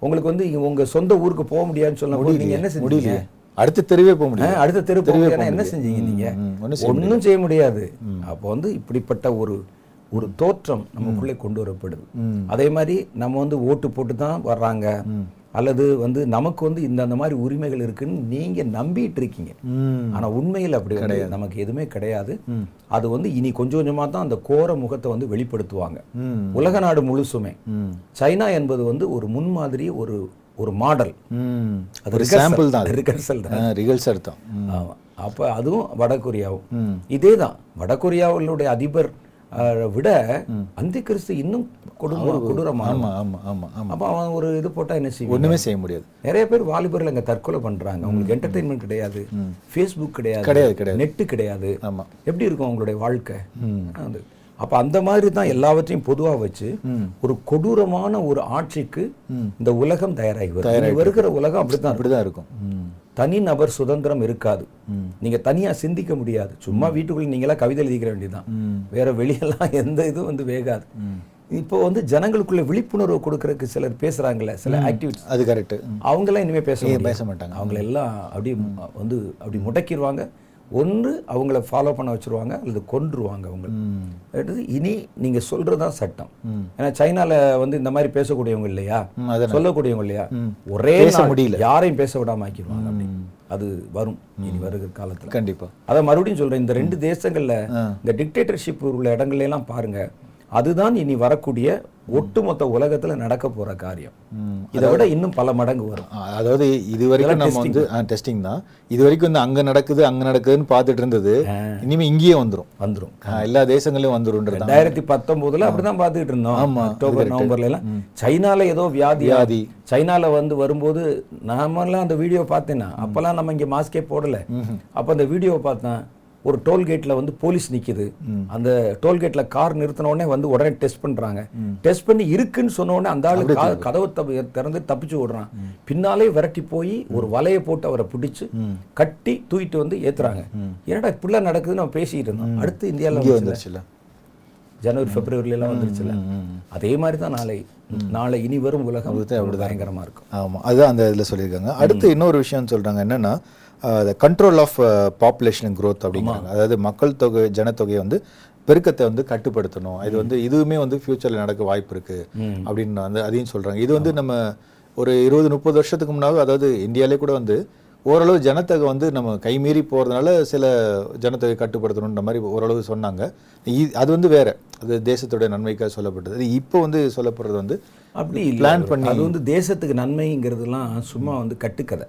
உங்களுக்கு வந்து உங்க சொந்த ஊருக்கு போக முடியாதுன்னு சொன்ன நீங்க என்ன செஞ்சீங்க? அடுத்த தெருவே போக ஆ, முடியும் அடுத்த தெரு போக என்ன செஞ்சீங்க நீங்க? ம், ஒண்ணும் செய்ய முடியாது. அப்போ வந்து இப்படிப்பட்ட ஒரு ஒரு தோற்றம் நமக்குள்ளே கொண்டு வரப்படுது. அதே மாதிரி நம்ம வந்து ஓட்டு போட்டு தான் வர்றாங்க அல்லது வந்து நமக்கு வந்து இந்த அந்த மாதிரி உரிமைகள் இருக்குன்னு நீங்க நம்பிட்டு இருக்கீங்க ஆனா உண்மையில் அப்படி வந்து நமக்கு எதுவுமே கிடையாது. அது வந்து இனி கொஞ்சம் கொஞ்சமா தான் அந்த கோர முகத்தை வந்து வெளிப்படுத்துவாங்க. உலக நாடு முழுசுமே. சைனா என்பது வந்து ஒரு முன்மாதிரி ஒரு ஒரு மாடல். அது சாம்பிள் தான் ரிகர்சல் தான். ரிகல்ஸ் அர்த்தம் ம். ஆமா. அப்ப அதுவும் வடகொரியாவும். இதே தான் வடகொரியாவுடைய அதிபர் விட அந்தி கிறிஸ்து இன்னும் கொடுமை கொடூரமான ஆமா ஆமா ஆமா ஆமா. அப்ப அவன் ஒரு இது போட்டா என்ன செய்வான்? ஒண்ணுமே செய்ய முடியாது. நிறைய பேர் வாலிபர்கள் அங்க தற்கொலை பண்றாங்க. அவங்களுக்கு என்டர்டெயின்மெண்ட் கிடையாது. ஃபேஸ்புக் கிடையாது. கிடையாது, கிடையாது. நெட்டு கிடையாது. ஆமா. எப்படி இருக்கும் அவங்களுடைய வாழ்க்கை? அது. அப்ப அந்த மாதிரி தான் எல்லாவற்றையும் பொதுவா வச்சு ஒரு கொடூரமான ஒரு ஆட்சிக்கு இந்த உலகம் தயாராகி இனி வருகிற உலகம் அப்படித்தான் இருக்கும். அப்படிதான் இருக்கும் தனி நபர் சுதந்திரம் இருக்காது. நீங்க தனியா சிந்திக்க முடியாது. சும்மா வீட்டுக்குள்ள நீங்களா கவிதை எழுதிக்கிற வேண்டியதுதான். வேற வெளியெல்லாம் எந்த இதுவும் வந்து வேகாது. இப்போ வந்து ஜனங்களுக்குள்ள விழிப்புணர்வு கொடுக்கறதுக்கு சிலர் பேசுறாங்கல்ல சில ஆக்டிவிட்டிஸ் அது கரெக்ட் அவங்கெல்லாம் இனிமே பேச. பேச மாட்டாங்க. அவங்கள எல்லாம் அப்படி வந்து அப்படி முடக்கிடுவாங்க ஒன்று அவங்கள ஃபாலோ பண்ண வச்சிருவாங்க அல்லது கொன்றுவாங்க அவங்க. இனி நீங்க சொல்றது தான் சட்டம் ஏன்னா சைனால வந்து இந்த மாதிரி பேசக்கூடியவங்க இல்லையா? சொல்லக்கூடியவங்க இல்லையா? ஒரே முடியல. யாரையும் பேச விடாம ஆக்கிடுவாங்க அது வரும். இனி வருகிற காலத்துல. கண்டிப்பா. அதை மறுபடியும் சொல்றேன் இந்த ரெண்டு தேசங்கள்ல இந்த டிக்டேட்டர்ஷிப் உள்ள இடங்கள்ல எல்லாம் பாருங்க. அதுதான் இனி வரக்கூடிய ஒட்டுமொத்த உலகத்துல நடக்க போற காரியம். இதை விட இன்னும் பல மடங்கு வரும். அதாவது இது வரைக்கும் நம்ம வந்து டெஸ்டிங் தான். இது வரைக்கும் வந்து அங்க நடக்குது அங்க நடக்குதுன்னு பார்த்துட்டு இருந்தது. இனிமே இங்கேயே வந்துரும். வந்துரும். எல்லா தேசங்களையும் தான். ரெண்டாயிரத்தி பத்தொன்பதுல அப்படிதான் பார்த்துக்கிட்டு இருந்தோம். அக்டோபர் நவம்பர்ல எல்லாம். சைனால ஏதோ வியாதி வியாதி. சைனால வந்து வரும்போது நாமெல்லாம் அந்த வீடியோ பார்த்தேன்னா அப்பெல்லாம் நம்ம இங்க மாஸ்கே போடல. அப்ப அந்த வீடியோ பார்த்தேன். ஒரு டோல்கேட்ல வந்து போலீஸ் நிக்குது. அந்த டோல்கேட்ல கார் நிறுத்தின உடனே வந்து உடனே டெஸ்ட் பண்றாங்க. டெஸ்ட் பண்ணி இருக்குன்னு சொன்ன உடனே அந்த ஆளு கதவை தப்பு- திறந்து தப்பிச்சு ஓடுறான். பின்னாலே விரட்டி போய் ஒரு வலையை போட்டு அவரை பிடிச்சு கட்டி தூக்கிட்டு வந்து ஏத்துறாங்க. என்னடா இப்படிலாம் நடக்குதுன்னு நம்ம பேசிட்டு இருந்தோம் அடுத்து வந்துச்சுல. வந்துருச்சுல ஜனவரி பிப்ரவரில எல்லாம் வந்துருச்சுல அதே மாதிரி தான் நாளை நாளை இனி வரும் உலகம் ஒரு பயங்கரமா இருக்கும். ஆமா. அதுதான் அந்த இதுல சொல்லியிருக்காங்க. அடுத்து இன்னொரு விஷயம் சொல்றாங்க. என்னன்னா கண்ட்ரோல் ஆஃப் பாப்புலேஷன் growth அப்படிங்கிறாங்க. அதாவது மக்கள் தொகை ஜனத்தொகையை வந்து பெருக்கத்தை வந்து கட்டுப்படுத்தணும். இது வந்து இதுவுமே வந்து ஃபியூச்சர்ல நடக்க வாய்ப்பு இருக்கு அப்படின்னு வந்து அதையும் சொல்றாங்க. இது வந்து நம்ம ஒரு இருபது முப்பது வருஷத்துக்கு முன்னாடி அதாவது இந்தியாவிலே கூட வந்து ஓரளவு ஜனத்தொகை வந்து நம்ம கைமீறி போறதுனால சில ஜனத்தொகை கட்டுப்படுத்தணுன்ற மாதிரி ஓரளவு சொன்னாங்க. அது வந்து வேற. அது தேசத்துடைய நன்மைக்காக சொல்லப்பட்டது. இப்போ வந்து சொல்லப்படுறது வந்து அப்படி பிளான். பண்ணி அது வந்து தேசத்துக்கு நன்மைங்கிறதுலாம் சும்மா வந்து கட்டுக்கதை.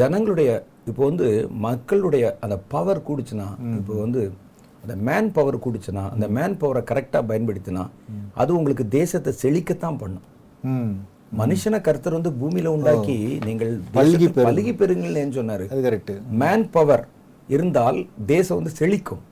ஜனங்களுடைய இப்போ வந்து மக்களுடைய அந்த பவர் கூடுச்சுன்னா இப்போ வந்து அந்த மேன் பவர் கூடுச்சுன்னா அந்த மேன் பவரை கரெக்டாக பயன்படுத்தினா அது உங்களுக்கு தேசத்தை செழிக்கத்தான் பண்ணும். மனுஷனை கர்த்தர் வந்து பூமியில உண்டாக்கி நீங்கள் பல்கி பல்கி பெறுங்கள்னு சொன்னாரு? அது கரெக்ட் மேன் பவர் இருந்தால் தேசம் வந்து செழிக்கும்.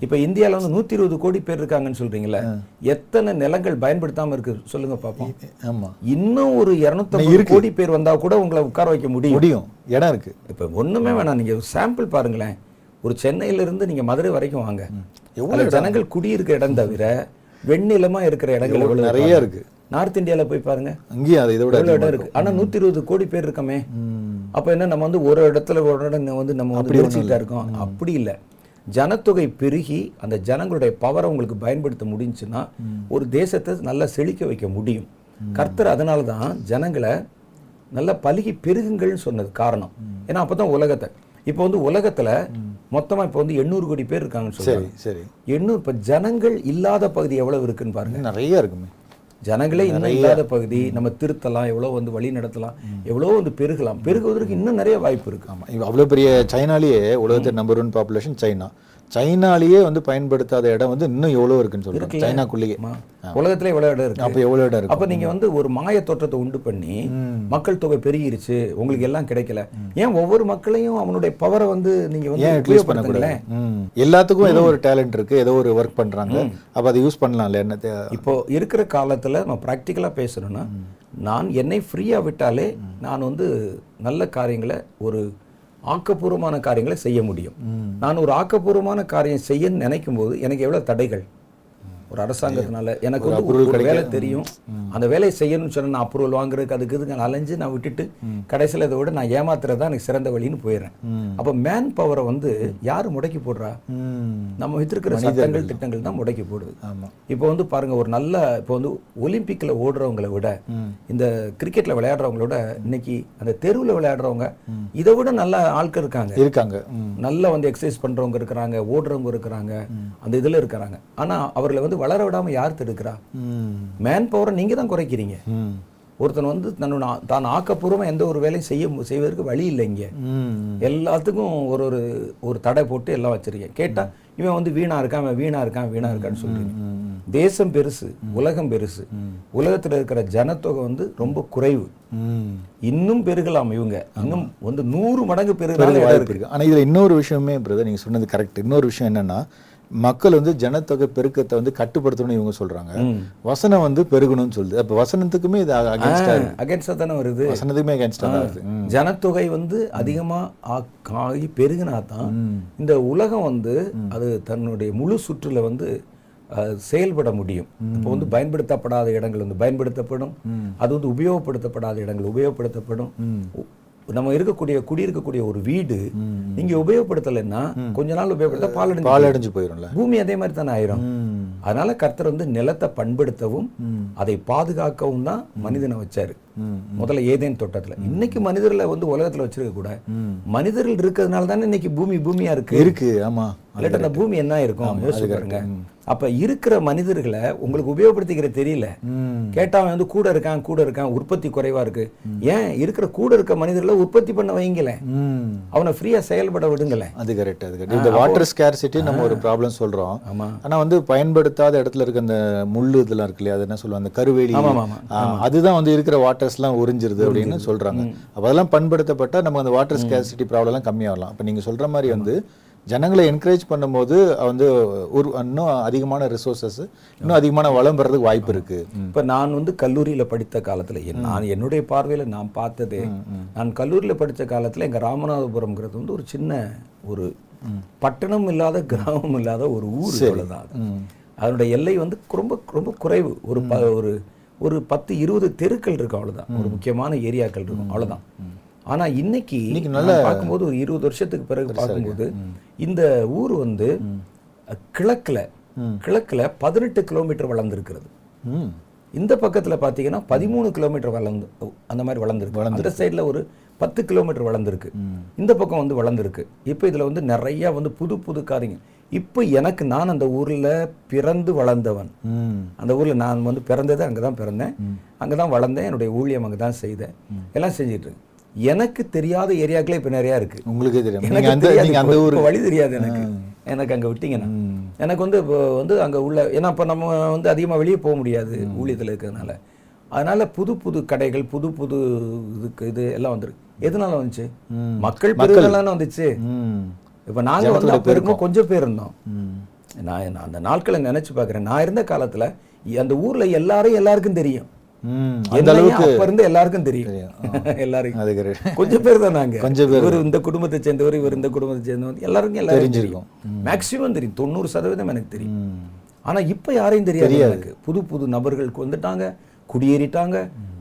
இப்ப இந்தியால வந்து நூத்தி இருபது கோடி பேர் இருக்காங்கன்னு சொல்றீங்களே எத்தனை நிலங்கள் பயன்படுத்தாம இருக்கு சொல்லுங்க பாப்போம். ஆமா. இன்னும் ஒரு இருநூத்தி கோடி பேர் வந்தா கூட உங்களை உட்கார வைக்க முடியும். முடியும். இடம் இருக்கு. இப்ப ஒண்ணுமே வேணாம். நீங்க சாம்பிள் பாருங்களேன். ஒரு சென்னையில இருந்து நீங்க மதுரை வரைக்கும் வாங்க. எவ்வளவு ஜனங்கள் குடியிருக்க இடம் தவிர வெண்ணிலமா இருக்கிற இடங்கள் நிறைய. இருக்கு. நார்த் இந்தியால போய் பாருங்க. அங்கேயும் அது இதை விட எவ்வளவு இடம் இருக்கு? ஆனா நூத்தி இருபது கோடி பேர் இருக்கமே. அப்ப என்ன நம்ம வந்து ஒரு இடத்துல ஒரு இடம் வந்து நம்ம வந்து விரிச்சுக்கிட்டா இருக்கோம். அப்படி இல்ல. ஜனத்தொகை பெருகி அந்த ஜனங்களுடைய பவரை உங்களுக்கு பயன்படுத்த முடிஞ்சுன்னா ஒரு தேசத்தை நல்லா செழிக்க வைக்க முடியும். கர்த்தர் அதனால தான் ஜனங்களை நல்லா பலுகி பெருகுங்கள்னு சொன்னது காரணம். ஏன்னா அப்பதான் உலகத்தை. இப்போ வந்து உலகத்துல மொத்தமா இப்போ வந்து எண்ணூறு கோடி பேர் இருக்காங்கன்னு சொல்றாங்க. சரி. சரி எண்ணூறு இப்போ ஜனங்கள் இல்லாத பகுதி எவ்வளவு இருக்குன்னு பாருங்க. நிறைய இருக்குமே. ஜனங்களே இன்னும் இல்லாத பகுதி. நம்ம திருத்தலாம் எவ்வளோ வந்து வழி நடத்தலாம் எவ்வளோ வந்து பெருகலாம். பெருகுவதற்கு இன்னும் நிறைய வாய்ப்பு இருக்கு. ஆமா. இவ அவ்வளவு பெரிய சைனாலேயே உலகத்தில் நம்பர் ஒன் பாப்புலேஷன் சைனா. சைனாலேயே வந்து பயன்படுத்தாத இடம் வந்து இன்னும் எவ்வளோ இருக்குன்னு சொல்றாங்க. சைனாக்குள்ளேயே. உலகத்திலே இவ்வளவு இடம் இருக்கு? அப்போ எவ்வளோ இடம் இருக்கும் அப்ப நீங்க வந்து ஒரு மாய தோற்றத்தை உண்டு பண்ணி மக்கள் தொகை பெருகிருச்சு உங்களுக்கு எல்லாம் கிடைக்கல. ஏன் ஒவ்வொரு மக்களையும் அவனுடைய பவரை வந்து நீங்க வந்து ஏன் பண்ணக்கூடாது. எல்லாத்துக்கும் ஏதோ ஒரு டேலண்ட் இருக்கு ஏதோ ஒரு ஒர்க் பண்றாங்க. அப்போ அதை யூஸ் பண்ணலாம்ல என்ன இப்போ இருக்கிற காலத்துல நம்ம ப்ராக்டிக்கலா பேசணும்னா நான் என்னை ஃப்ரீயா விட்டாலே நான் வந்து நல்ல காரியங்களை ஒரு ஆக்கப்பூர்வமான காரியங்களை செய்ய முடியும். நான் ஒரு ஆக்கப்பூர்வமான காரியம் செய்ய நினைக்கும் போது எனக்கு எவ்வளவு தடைகள்? ஒரு அரசாங்கத்தினால எனக்கு வந்து ஒரு வேலை தெரியும். அந்த வேலையை செய்யணும்னு சொன்னா நான் அப்ரூவல் வாங்குறதுக்கு அதுக்கு இதுக்கு நான் அலைஞ்சு நான் விட்டுட்டு கடைசியில் இதை விட நான் ஏமாத்துறது தான் எனக்கு சிறந்த வழின்னு போயிடுறேன். அப்போ மேன் பவரை வந்து யார் முடக்கி போடுறா. நம்ம வச்சிருக்கிற சட்டங்கள் திட்டங்கள் தான் முடக்கி போடுது. இப்போ வந்து பாருங்க ஒரு நல்ல இப்போ வந்து ஒலிம்பிக்ல ஓடுறவங்களை விட இந்த கிரிக்கெட்ல விளையாடுறவங்கள விட இன்னைக்கு அந்த தெருவில் விளையாடுறவங்க இதை விட நல்ல ஆட்கள் இருக்காங்க. இருக்காங்க. நல்லா வந்து எக்ஸசைஸ் பண்றவங்க இருக்கிறாங்க ஓடுறவங்க இருக்கிறாங்க அந்த இதுல இருக்கிறாங்க. ஆனா அவர்களை வந்து வளர விடாம யார் தடுக்கிறா. மேன் பவரை நீங்க தான் குறைக்கிறீங்க. ஒருத்தன் வந்து தன்னோட தான் ஆக்கப்பூர்வமா எந்த ஒரு வேலையும் செய்ய செய்வதற்கு வழி இல்லை இங்க ம். எல்லாத்துக்கும் ஒரு ஒரு ஒரு தடை போட்டு எல்லாம் வச்சிருக்கேன் கேட்டா இவன் வந்து வீணா இருக்கான் இவன் வீணா இருக்கான் வீணா இருக்கான்னு சொல்றீங்க தேசம் பெருசு உலகம் பெருசு உலகத்துல இருக்கிற ஜனத்தொகை வந்து ரொம்ப குறைவு. இன்னும் பெருகலாம் இவங்க இன்னும் வந்து நூறு மடங்கு பெருகலாம் வாய்ப்பு இருக்கு இருக்கு ஆனா இதுல இன்னொரு விஷயமே பிரதர் நீங்க சொன்னது கரெக்ட் இன்னொரு விஷயம் என்னன்னா மக்கள் வந்து ஜனத்தொகை பெருக்கத்தை வந்து கட்டுப்படுத்தணும்னு இவங்க சொல்றாங்க. வசனம் வந்து பெருகணும்னு சொல்லுது. அப்ப வசனத்துக்குமே இது அகேன்ஸ்டா அகேன்ஸ்டா தானே வருது? வசனத்துக்குமே அகேன்ஸ்டா வருது. ஜனத்தொகை வந்து அதிகமா ஆக்- பெருகினா தான் இந்த உலகம் வந்து அது தன்னுடைய முழு சுற்றுல வந்து செயல்பட முடியும். இப்போ வந்து பயன்படுத்தப்படாத இடங்கள் வந்து பயன்படுத்தப்படும். அது வந்து உபயோகப்படுத்தப்படாத இடங்கள் உபயோகப்படுத்தப்படும். நம்ம இருக்கக்கூடிய குடியிருக்கக்கூடிய ஒரு வீடு நீங்க உபயோகப்படுத்தலைன்னா கொஞ்ச நாள் உபயோகப்படுத்த பாலடைஞ்சு பால் அடைஞ்சு போயிரும்ல பூமி அதே மாதிரி தானே ஆயிரும். அதனால கர்த்தர் வந்து நிலத்தை பண்படுத்தவும் அதை பாதுகாக்கவும் தான் மனிதனை வச்சாரு. முதல்ல ஏதேன் தோட்டத்துல. இன்னைக்கு மனிதர்களை வந்து உலகத்துல வச்சிருக்க கூட மனிதர்கள் இருக்கிறதுனால தானே இன்னைக்கு பூமி பூமியா இருக்கு? இருக்கு ஆமா. இல்லாட்டா அந்த பூமி என்ன இருக்கும்? யோசிச்சு பாருங்க. அப்ப இருக்கிற மனிதர்களை உங்களுக்கு உபயோகப்படுத்திக்கிற தெரியல. ம். கேட்டா அவன் வந்து கூட இருக்கான் கூட இருக்கான் உற்பத்தி குறைவா இருக்கு. ஏன்? இருக்கிற கூட இருக்க மனிதர்களை உற்பத்தி பண்ண வைங்களேன். ம். அவனை ஃப்ரீயா செயல்பட விடுங்களேன். அது கரெக்ட் அது கரெக்ட் இந்த வாட்டர் ஸ்கேர்சிட்டி நம்ம ஒரு ப்ராப்ளம் சொல்றோம். ஆமா. ஆனா வந்து பயன்படுத்தாத இடத்துல இருக்க அந்த முள்ளு இதெல்லாம் இருக்கு இல்லையா அது என்ன சொல்லுவாங்க? அந்த கருவேலி. அதுதான் வந்து இருக்கிற வாட்டர்ஸ்லாம் உறிஞ்சிருது அப்படின்னு சொல்றாங்க. அப்ப அதெல்லாம் பண்படுத்தப்பட்டா நம்ம அந்த வாட்டர் ஸ்கேர்சிட்டி ப்ராப்ளம்லாம் கம்மியாகலாம். அப்ப நீங்க சொல்ற மாதிரி வந்து ஜனங்களை என்கரேஜ் பண்ணும்போது வந்து ஒரு இன்னும் அதிகமான ரிசோர்சஸ் இன்னும் அதிகமான வளம் பெறதுக்கு வாய்ப்பு இருக்கு. இப்ப நான் வந்து கல்லூரியில படித்த காலத்துல நான் என்னுடைய பார்வையில நான் பார்த்ததே நான் கல்லூரியில படிச்ச காலத்துல எங்க ராமநாதபுரம்ங்கிறது வந்து ஒரு சின்ன ஒரு பட்டணம் இல்லாத கிராமம் இல்லாத ஒரு ஊர் அவ்வளவுதான் அது. அதனுடைய எல்லை வந்து ரொம்ப ரொம்ப குறைவு. ஒரு ஒரு ஒரு பத்து இருபது தெருக்கள் இருக்கு அவ்வளவுதான். ஒரு முக்கியமான ஏரியாக்கள் இருக்கும். அவ்வளவுதான். ஆனா இன்னைக்கு நான் பார்க்கும்போது ஒரு இருபது வருஷத்துக்கு பிறகு பார்க்கும்போது இந்த ஊர் வந்து கிழக்குல கிழக்குல பதினெட்டு கிலோமீட்டர் வளர்ந்திருக்கிறது. இந்த பக்கத்துல பாத்தீங்கன்னா பதிமூணு கிலோமீட்டர் வளர்ந்து அந்த மாதிரி வளர்ந்துருக்கு. அந்த சைடுல ஒரு பத்து கிலோமீட்டர் வளர்ந்துருக்கு. இந்த பக்கம் வந்து வளர்ந்துருக்கு. இப்போ இதுல வந்து நிறைய வந்து புது புது காரியங்கள். இப்போ எனக்கு நான் அந்த ஊர்ல பிறந்து வளர்ந்தவன். அந்த ஊர்ல நான் வந்து பிறந்தது அங்கே தான் பிறந்தேன். அங்கே தான் வளர்ந்தேன். என்னுடைய ஊழியம் அங்கே தான் செய்தேன் எல்லாம் செஞ்சுட்டு இருக்கேன். எனக்கு தெரியாத ஏரியாக்களே இப்போ நிறையா இருக்கு. உங்களுக்கே தெரியும். எனக்கு அந்த இப்போ வழி தெரியாது எனக்கு. எனக்கு அங்க விட்டீங்கன்னா. எனக்கு வந்து இப்போ வந்து அங்க உள்ள ஏன்னா இப்போ நம்ம வந்து அதிகமா வெளியே போக முடியாது ஊழியத்துல இருக்கிறதுனால. அதனால புது புது கடைகள் புது புது இதுக்கு இது எல்லாம் வந்துருக்கு எதனால வந்துச்சு? மக்கள் பெருகலான வந்துச்சு. இப்போ நாங்க வந்து அப்போ கொஞ்சம் பேர் இருந்தோம். நான் அந்த நாட்களை நினைச்சு பார்க்குறேன் நான் இருந்த காலத்துல அந்த ஊர்ல எல்லாரும் எல்லாருக்கும் தெரியும். என்னையும் அப்ப இருந்து எல்லாருக்கும் தெரியும்? [laughs] எல்லாருக்கும். கொஞ்சம் பேர் தான் நாங்க. கொஞ்சம் இவர் இந்த குடும்பத்தை சேர்ந்தவர் இவர் இந்த குடும்பத்தை சேர்ந்தவர் எல்லாருக்கும் எல்லாரும் தெரியும். மேக்ஸிமம் தெரியும். தொண்ணூறு சதவீதம் எனக்கு தெரியும். ஆனா இப்ப யாரையும் தெரியாது எனக்கு. புது புது நபர்களுக்கு வந்துட்டாங்க குடியேறிட்டாங்க.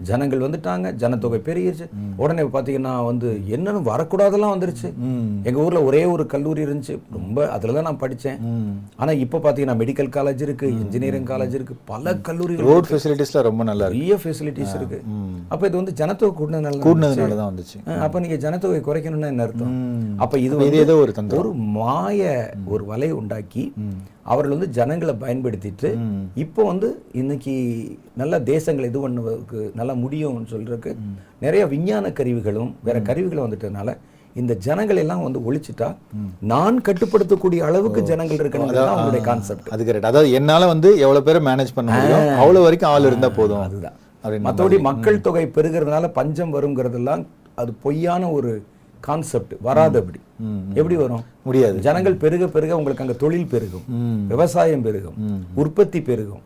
ஜனங்கள் வந்துட்டாங்க ஜனத்தொகை பெருகிருச்சு. உடனே பாத்தீங்கன்னா வந்து என்னன்னு வரக்கூடாதெல்லாம் வந்துருச்சு. எங்க ஊர்ல ஒரே ஒரு கல்லூரி இருந்துச்சு. ரொம்ப அதுல தான் நான் படிச்சேன். ஆனா இப்ப பாத்தீங்கன்னா மெடிக்கல் காலேஜ் இருக்கு இன்ஜினியரிங் காலேஜ் இருக்கு பல கல்லூரிகள் ரோட் ஃபெசிலிட்டிஸ்லாம் ரொம்ப நல்லா நிறைய ஃபெசிலிட்டிஸ் இருக்கு. அப்ப இது வந்து ஜனத்தொகை கூட்டினதுனால தான் கூடினதுனால தான் வந்துச்சு அப்ப நீங்க ஜனத்தொகை குறைக்கணும்னா என்ன அர்த்தம்? அப்ப இது ஏதோ ஒரு ஒரு மாய ஒரு வலை உண்டாக்கி அவர்கள் வந்து ஜனங்களை பயன்படுத்திட்டு இப்போ வந்து இன்னைக்கு நல்ல தேசங்களை இது பண்ணுவதற்கு நல்லா முடியும்னு சொல்றதுக்கு நிறைய விஞ்ஞான கருவிகளும் வேற கருவிகளும் வந்துட்டதுனால இந்த ஜனங்கள் எல்லாம் வந்து ஒழிச்சிட்டா நான் கட்டுப்படுத்தக்கூடிய அளவுக்கு ஜனங்கள் இருக்கணும் அவங்களுடைய கான்செப்ட் அது கரெக்ட் அதாவது என்னால வந்து எவ்வளவு பேரை மேனேஜ் பண்ண முடியும்? அவ்வளவு வரைக்கும் ஆள் இருந்தா போதும். அதுதான். மற்றபடி மக்கள் தொகை பெருகிறதுனால பஞ்சம் வருங்கிறதெல்லாம் அது பொய்யான ஒரு கான்செப்ட் வராது அப்படி எப்படி வரும்? முடியாது. ஜனங்கள் பெருக பெருக உங்களுக்கு அங்க தொழில் பெருகும். விவசாயம் பெருகும். உற்பத்தி பெருகும்.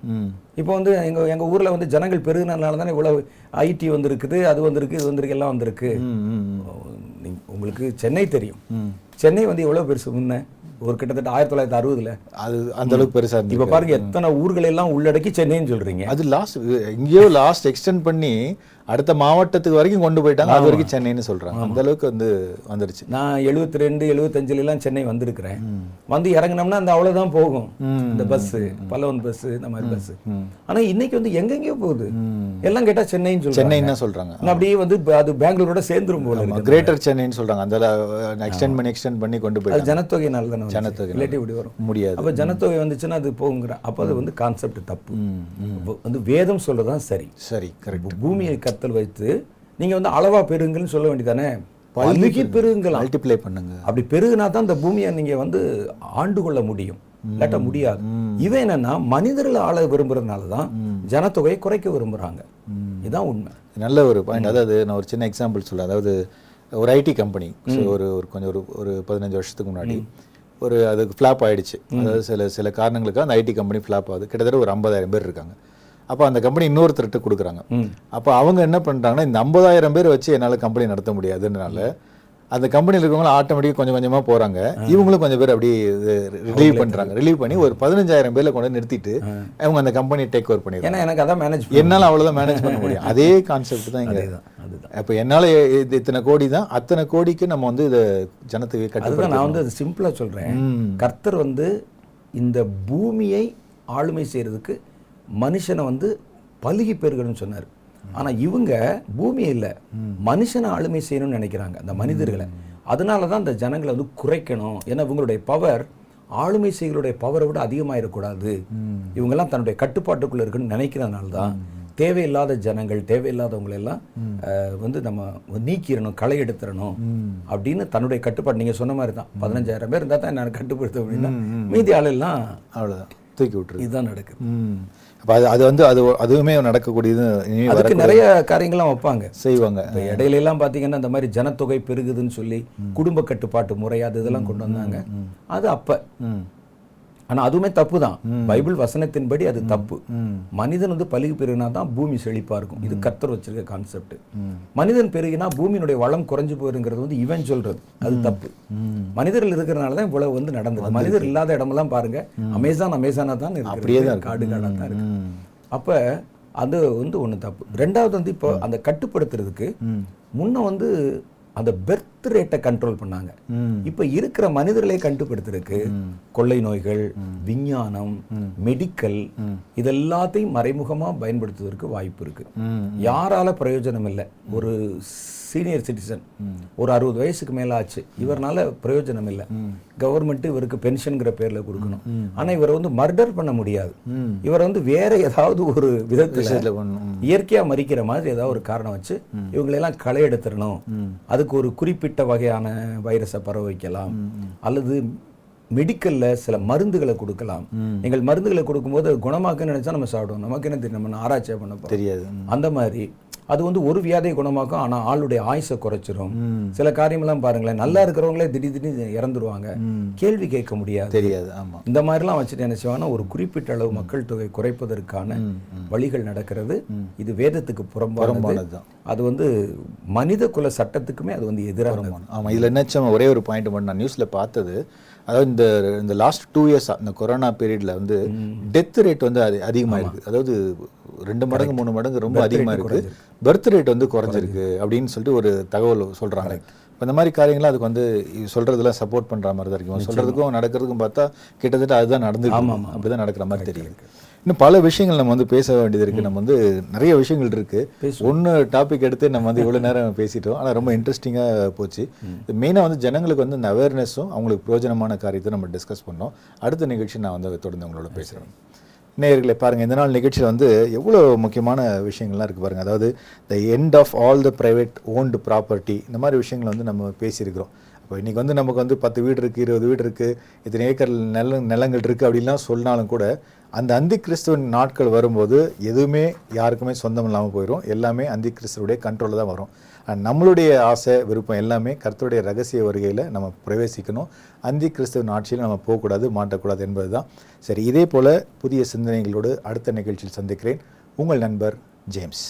இப்போ வந்து எங்க எங்க ஊர்ல வந்து ஜனங்கள் பெருகினால தானே இவ்வளவு ஐடி வந்திருக்குது அது வந்திருக்கு இது வந்திருக்கு எல்லாம் வந்திருக்கு. உங்களுக்கு சென்னை தெரியும். சென்னை வந்து எவ்வளவு பெருசு? முன்ன ஒரு கிட்டத்தட்ட ஆயிரத்தி தொள்ளாயிரத்தி அறுபதுல. அது அந்த அளவுக்கு பெருசா இப்ப பாருங்க எத்தனை ஊர்கள் எல்லாம் உள்ளடக்கி சென்னைன்னு சொல்றீங்க. அது லாஸ்ட் எங்கேயோ லாஸ்ட் எக்ஸ்டெண்ட் பண்ணி அடுத்த மாவட்டத்துக்கு வரைக்கும் கொண்டு போயிட்டாங்க. அது வரைக்கும் சென்னைன்னு சொல்றாங்க. அந்த அளவுக்கு வந்து வந்துருச்சு. நான் எழுபத்தி ரெண்டு எழுபத்தஞ்சுல எல்லாம் சென்னை வந்திருக்கிறேன். வந்து இறங்குனோம்னா அந்த அவ்வளவுதான் போகும். இந்த பஸ் பல்லவன் பஸ் இந்த மாதிரி பஸ் ஆனா இன்னைக்கு வந்து எங்கெங்கயோ போகுது. எல்லாம் கேட்டா சென்னைன்னு தான் சொல்றாங்க. அப்படியே வந்து அது பெங்களூரோட சேர்ந்துரும் போல கிரேட்டர் சென்னைன்னு சொல்றாங்க. அந்த எக்ஸ்டெண்ட் பண்ணி எக்ஸ்டெண்ட் பண்ணி கொண்டு அது போயிட்டாங்க. ஜனத்தொகையினால தானே ஜனத்தொகை இல்லாட்டி இப்படி வரும். முடியாது. அப்ப ஜனத்தொகை வந்துச்சுன்னா அது போகுங்கிற அப்ப அது வந்து கான்செப்ட் தப்பு. வந்து வேதம் சொல்றதுதான் சரி. சரி கரெக்ட் பூமியை கத்தல் வைத்து நீங்க வந்து அளவா பெருங்கள்னு சொல்ல வேண்டியதானே? பல்லுகி பெருங்கலாம் மல்டிப்ளை பண்ணுங்க. அப்படி பெருகுனா தான் இந்த பூமியை நீங்க வந்து ஆண்டு கொள்ள முடியும். இல்லாட்ட முடியாது. இவன் என்னன்னா மனிதர்களை ஆள விரும்புறதுனால தான் ஜனத்தொகையை குறைக்க விரும்புறாங்க. இதுதான் உண்மை. நல்ல ஒரு பாயிண்ட் அதாவது நான் ஒரு சின்ன எக்ஸாம்பிள் சொல்றேன். அதாவது ஒரு ஐடி கம்பெனி ஒரு ஒரு கொஞ்சம் ஒரு ஒரு பதினஞ்சு வருஷத்துக்கு முன்னாடி. ஒரு அதுக்கு ஃப்ளாப் ஆயிடுச்சு. அதாவது சில சில காரணங்களுக்காக அந்த ஐடி கம்பெனி ஃப்ளாப் ஆகுது. கிட்டத்தட்ட ஒரு ஐம்பதாயிரம் பேர் இருக்காங்க. அப்போ அந்த கம்பெனி இன்னொருத்தர்கிட்ட கொடுக்குறாங்க. அப்போ அவங்க என்ன பண்ணுறாங்கன்னா இந்த ஐம்பதாயிரம் பேர் வச்சு என்னால் கம்பெனி நடத்த முடியாதுன்றனால அந்த கம்பெனியில் இருக்கவங்களும் ஆட்டோமேட்டிக்காக கொஞ்சம் கொஞ்சமாக போகிறாங்க இவங்களும் கொஞ்சம் பேர் அப்படியே ரிலீவ் பண்ணுறாங்க ரிலீவ் பண்ணி ஒரு பதினஞ்சாயிரம் பேர்ல கொண்டு நிறுத்திட்டு அவங்க அந்த கம்பெனி டேக் ஓவர் பண்ணிடுறாங்க. ஏன்னா எனக்கு அதான் மேனேஜ் என்னால அவ்வளவுதான் மேனேஜ் பண்ண முடியும். அதே [laughs] கான்செப்ட் தான் இங்க. அப்ப என்னால இது இத்தனை கோடி தான் அத்தனை கோடிக்கு நம்ம வந்து இத ஜனத்துக்கு கட்டுப்படுத்த நான் வந்து அது சிம்பிளா சொல்றேன் கர்த்தர் வந்து இந்த பூமியை ஆளுமை செய்யறதுக்கு மனுஷனை வந்து பலுகி பெருகணும்னு சொன்னார். ஆனா இவங்க பூமியை இல்ல. மனுஷனை ஆளுமை செய்யணும்னு நினைக்கிறாங்க அந்த மனிதர்களை. அதனால தான் அந்த ஜனங்களை வந்து குறைக்கணும். ஏன்னா இவங்களுடைய பவர் ஆளுமை செய்களுடைய பவரை விட அதிகமாயிடக்கூடாது இவங்கெல்லாம் தன்னுடைய கட்டுப்பாட்டுக்குள்ள இருக்குன்னு நினைக்கிறதுனால தான் தேவையில்லாத ஜனங்கள் தேவையில்லாதவங்களை எல்லாம் வந்து நம்ம நீக்கிடணும் களை எடுத்துடணும் அப்படின்னு தன்னுடைய கட்டுப்பாடு. நீங்க சொன்ன மாதிரி தான். பதினஞ்சாயிரம் பேர் இருந்தால் தான் நான் கட்டுப்படுத்த அப்படின்னா மீதி ஆளெல்லாம் அவ்வளவுதான். தூக்கி விட்டுரு இதுதான் நடக்குது. அப்ப அது அது வந்து அது அதுவுமே நடக்கக்கூடியது அதுக்கு நிறைய காரியங்கள்லாம் வைப்பாங்க. செய்வாங்க. இப்போ இடையில எல்லாம் பார்த்தீங்கன்னா இந்த மாதிரி ஜனத்தொகை பெருகுதுன்னு சொல்லி குடும்ப கட்டுப்பாட்டு முறை அது இதெல்லாம் கொண்டு வந்தாங்க. அது அப்ப. ம் ஆனா அதுவுமே தப்பு தான் பைபிள் வசனத்தின்படி அது தப்பு. மனிதன் வந்து பலுகி பெருகினா தான் பூமி செழிப்பா இருக்கும். இது கர்த்தர் வச்சிருக்க கான்செப்ட் மனிதன் பெருகினா பூமியினுடைய வளம் குறைஞ்சு போயிருங்கிறது வந்து இவன் சொல்றது. அது தப்பு. மனிதர்கள் இருக்கிறனால தான் இவ்வளவு வந்து நடந்தது. மனிதர் இல்லாத இடமெல்லாம் பாருங்க. அமேசான் அமேசானா தான் அப்படியே காடு காடா தான் இருக்கு. அப்ப அது வந்து ஒண்ணு தப்பு. ரெண்டாவது வந்து இப்போ அந்த கட்டுப்படுத்துறதுக்கு முன்ன வந்து அந்த பெர்த் ரேட்டை கண்ட்ரோல் பண்ணாங்க. இப்ப இருக்கிற மனிதர்களை கட்டுப்படுத்துறதுக்கு கொள்ளை நோய்கள் விஞ்ஞானம் மெடிக்கல் இதெல்லாத்தையும் மறைமுகமா பயன்படுத்துவதற்கு வாய்ப்பு இருக்கு. யாரால பிரயோஜனம் இல்லை ஒரு சீனியர் சிட்டிசன் ஒரு அறுபது வயசுக்கு மேல ஆச்சு இவர்னால பிரயோஜனம் இல்லை கவர்மெண்ட் இவருக்கு பென்ஷன்ங்கிற பேர்ல கொடுக்கணும். ஆனா இவரை வந்து மர்டர் பண்ண முடியாது. இவரை வந்து வேற ஏதாவது ஒரு விதத்துல இயற்கையா மறிக்கிற மாதிரி ஏதாவது ஒரு காரணம் வச்சு இவங்களெல்லாம் களை எடுத்துடணும். அதுக்கு ஒரு குறிப்பிட்ட வகையான வைரஸை பரவ வைக்கலாம் அல்லது மெடிக்கல்ல சில மருந்துகளை கொடுக்கலாம். நீங்கள் மருந்துகளை கொடுக்கும்போது குணமாக்குன்னு நினைச்சா நம்ம சாப்பிடுவோம். நமக்கு என்ன தெரியும்? நம்ம ஆராய்ச்சியா பண்ண. தெரியாது. அந்த மாதிரி அது வந்து ஒரு வியாதியை குணமாக்கும் ஆனா ஆளுடைய ஆயுசை குறைச்சிரும். சில காரியமெல்லாம் பாருங்களேன் நல்லா இருக்கிறவங்களே திடீர் திடீர்னு இறந்துருவாங்க. கேள்வி கேட்க முடியாது. தெரியாது ஆமா. இந்த மாதிரிலாம் வச்சுட்டு என்ன செய்வாங்கன்னா ஒரு குறிப்பிட்ட அளவு மக்கள் தொகை குறைப்பதற்கான வழிகள் நடக்கிறது. இது வேதத்துக்கு புறம்பானது. அது வந்து மனித குல சட்டத்துக்குமே அது வந்து எதிரானது. ஆமா இதுல என்னாச்சும் ஒரே ஒரு பாயிண்ட் நான் நியூஸ்ல பார்த்தது. அதாவது இந்த இந்த லாஸ்ட் டூ இயர்ஸ் இந்த கொரோனா பீரியட்ல வந்து டெத் ரேட் வந்து அது அதிகமா இருக்கு அதாவது ரெண்டு மடங்கு மூணு மடங்கு ரொம்ப அதிகமா இருக்கு பர்த் ரேட் வந்து குறைஞ்சிருக்கு அப்படின்னு சொல்லிட்டு ஒரு தகவல் சொல்றாங்க. இப்ப இந்த மாதிரி காரியங்கள்லாம் அதுக்கு வந்து சொல்றதெல்லாம் சப்போர்ட் பண்ற மாதிரி தான் இருக்கும். சொல்றதுக்கும் நடக்கிறதுக்கும் பார்த்தா கிட்டத்தட்ட அதுதான் நடந்து அப்படிதான் நடக்கிற மாதிரி தெரியுது. இன்னும் பல விஷயங்கள் நம்ம வந்து பேச வேண்டியது இருக்கு. நம்ம வந்து நிறைய விஷயங்கள் இருக்கு. ஒன்று டாபிக் எடுத்து நம்ம வந்து இவ்வளவு நேரம் பேசிட்டோம். ஆனா ரொம்ப இன்ட்ரெஸ்டிங்கா போச்சு. மெயினா வந்து ஜனங்களுக்கு வந்து இந்த அவேர்னஸும் அவங்களுக்கு பிரயோஜனமான காரியத்தை நம்ம டிஸ்கஸ் பண்ணோம். அடுத்த நிகழ்ச்சி நான் வந்து தொடர்ந்து உங்களோட பேசுறேன். நேயர்களை பாருங்கள் இந்த நாள் நிகழ்ச்சியில் வந்து எவ்வளோ முக்கியமான விஷயங்கள்லாம் இருக்குது பாருங்கள் அதாவது the end of all the private owned property இந்த மாதிரி விஷயங்களை வந்து நம்ம பேசியிருக்கிறோம். இப்போ இன்றைக்கி வந்து நமக்கு வந்து பத்து வீடு இருக்குது இருபது வீடு இருக்குது இத்தனை ஏக்கர் நில நிலங்கள் இருக்குது அப்படின்லாம் சொன்னாலும் கூட அந்த அந்தி கிறிஸ்துவின் நாட்கள் வரும்போது எதுவுமே யாருக்குமே சொந்தம் இல்லாமல் போயிடும் எல்லாமே அந்தி கிறிஸ்துவடைய கண்ட்ரோலில் தான் வரும். நம்மளுடைய ஆசை விருப்பம் எல்லாமே கர்த்தருடைய ரகசிய வருகையில் நம்ம பிரவேசிக்கணும். அந்தி கிறிஸ்துவின் ஆட்சியில் நம்ம போகக்கூடாது மாட்டக்கூடாது என்பது தான் சரி இதே போல் புதிய சிந்தனைகளோடு அடுத்த நிகழ்ச்சியில் சந்திக்கிறேன். உங்கள் நண்பர் ஜேம்ஸ்.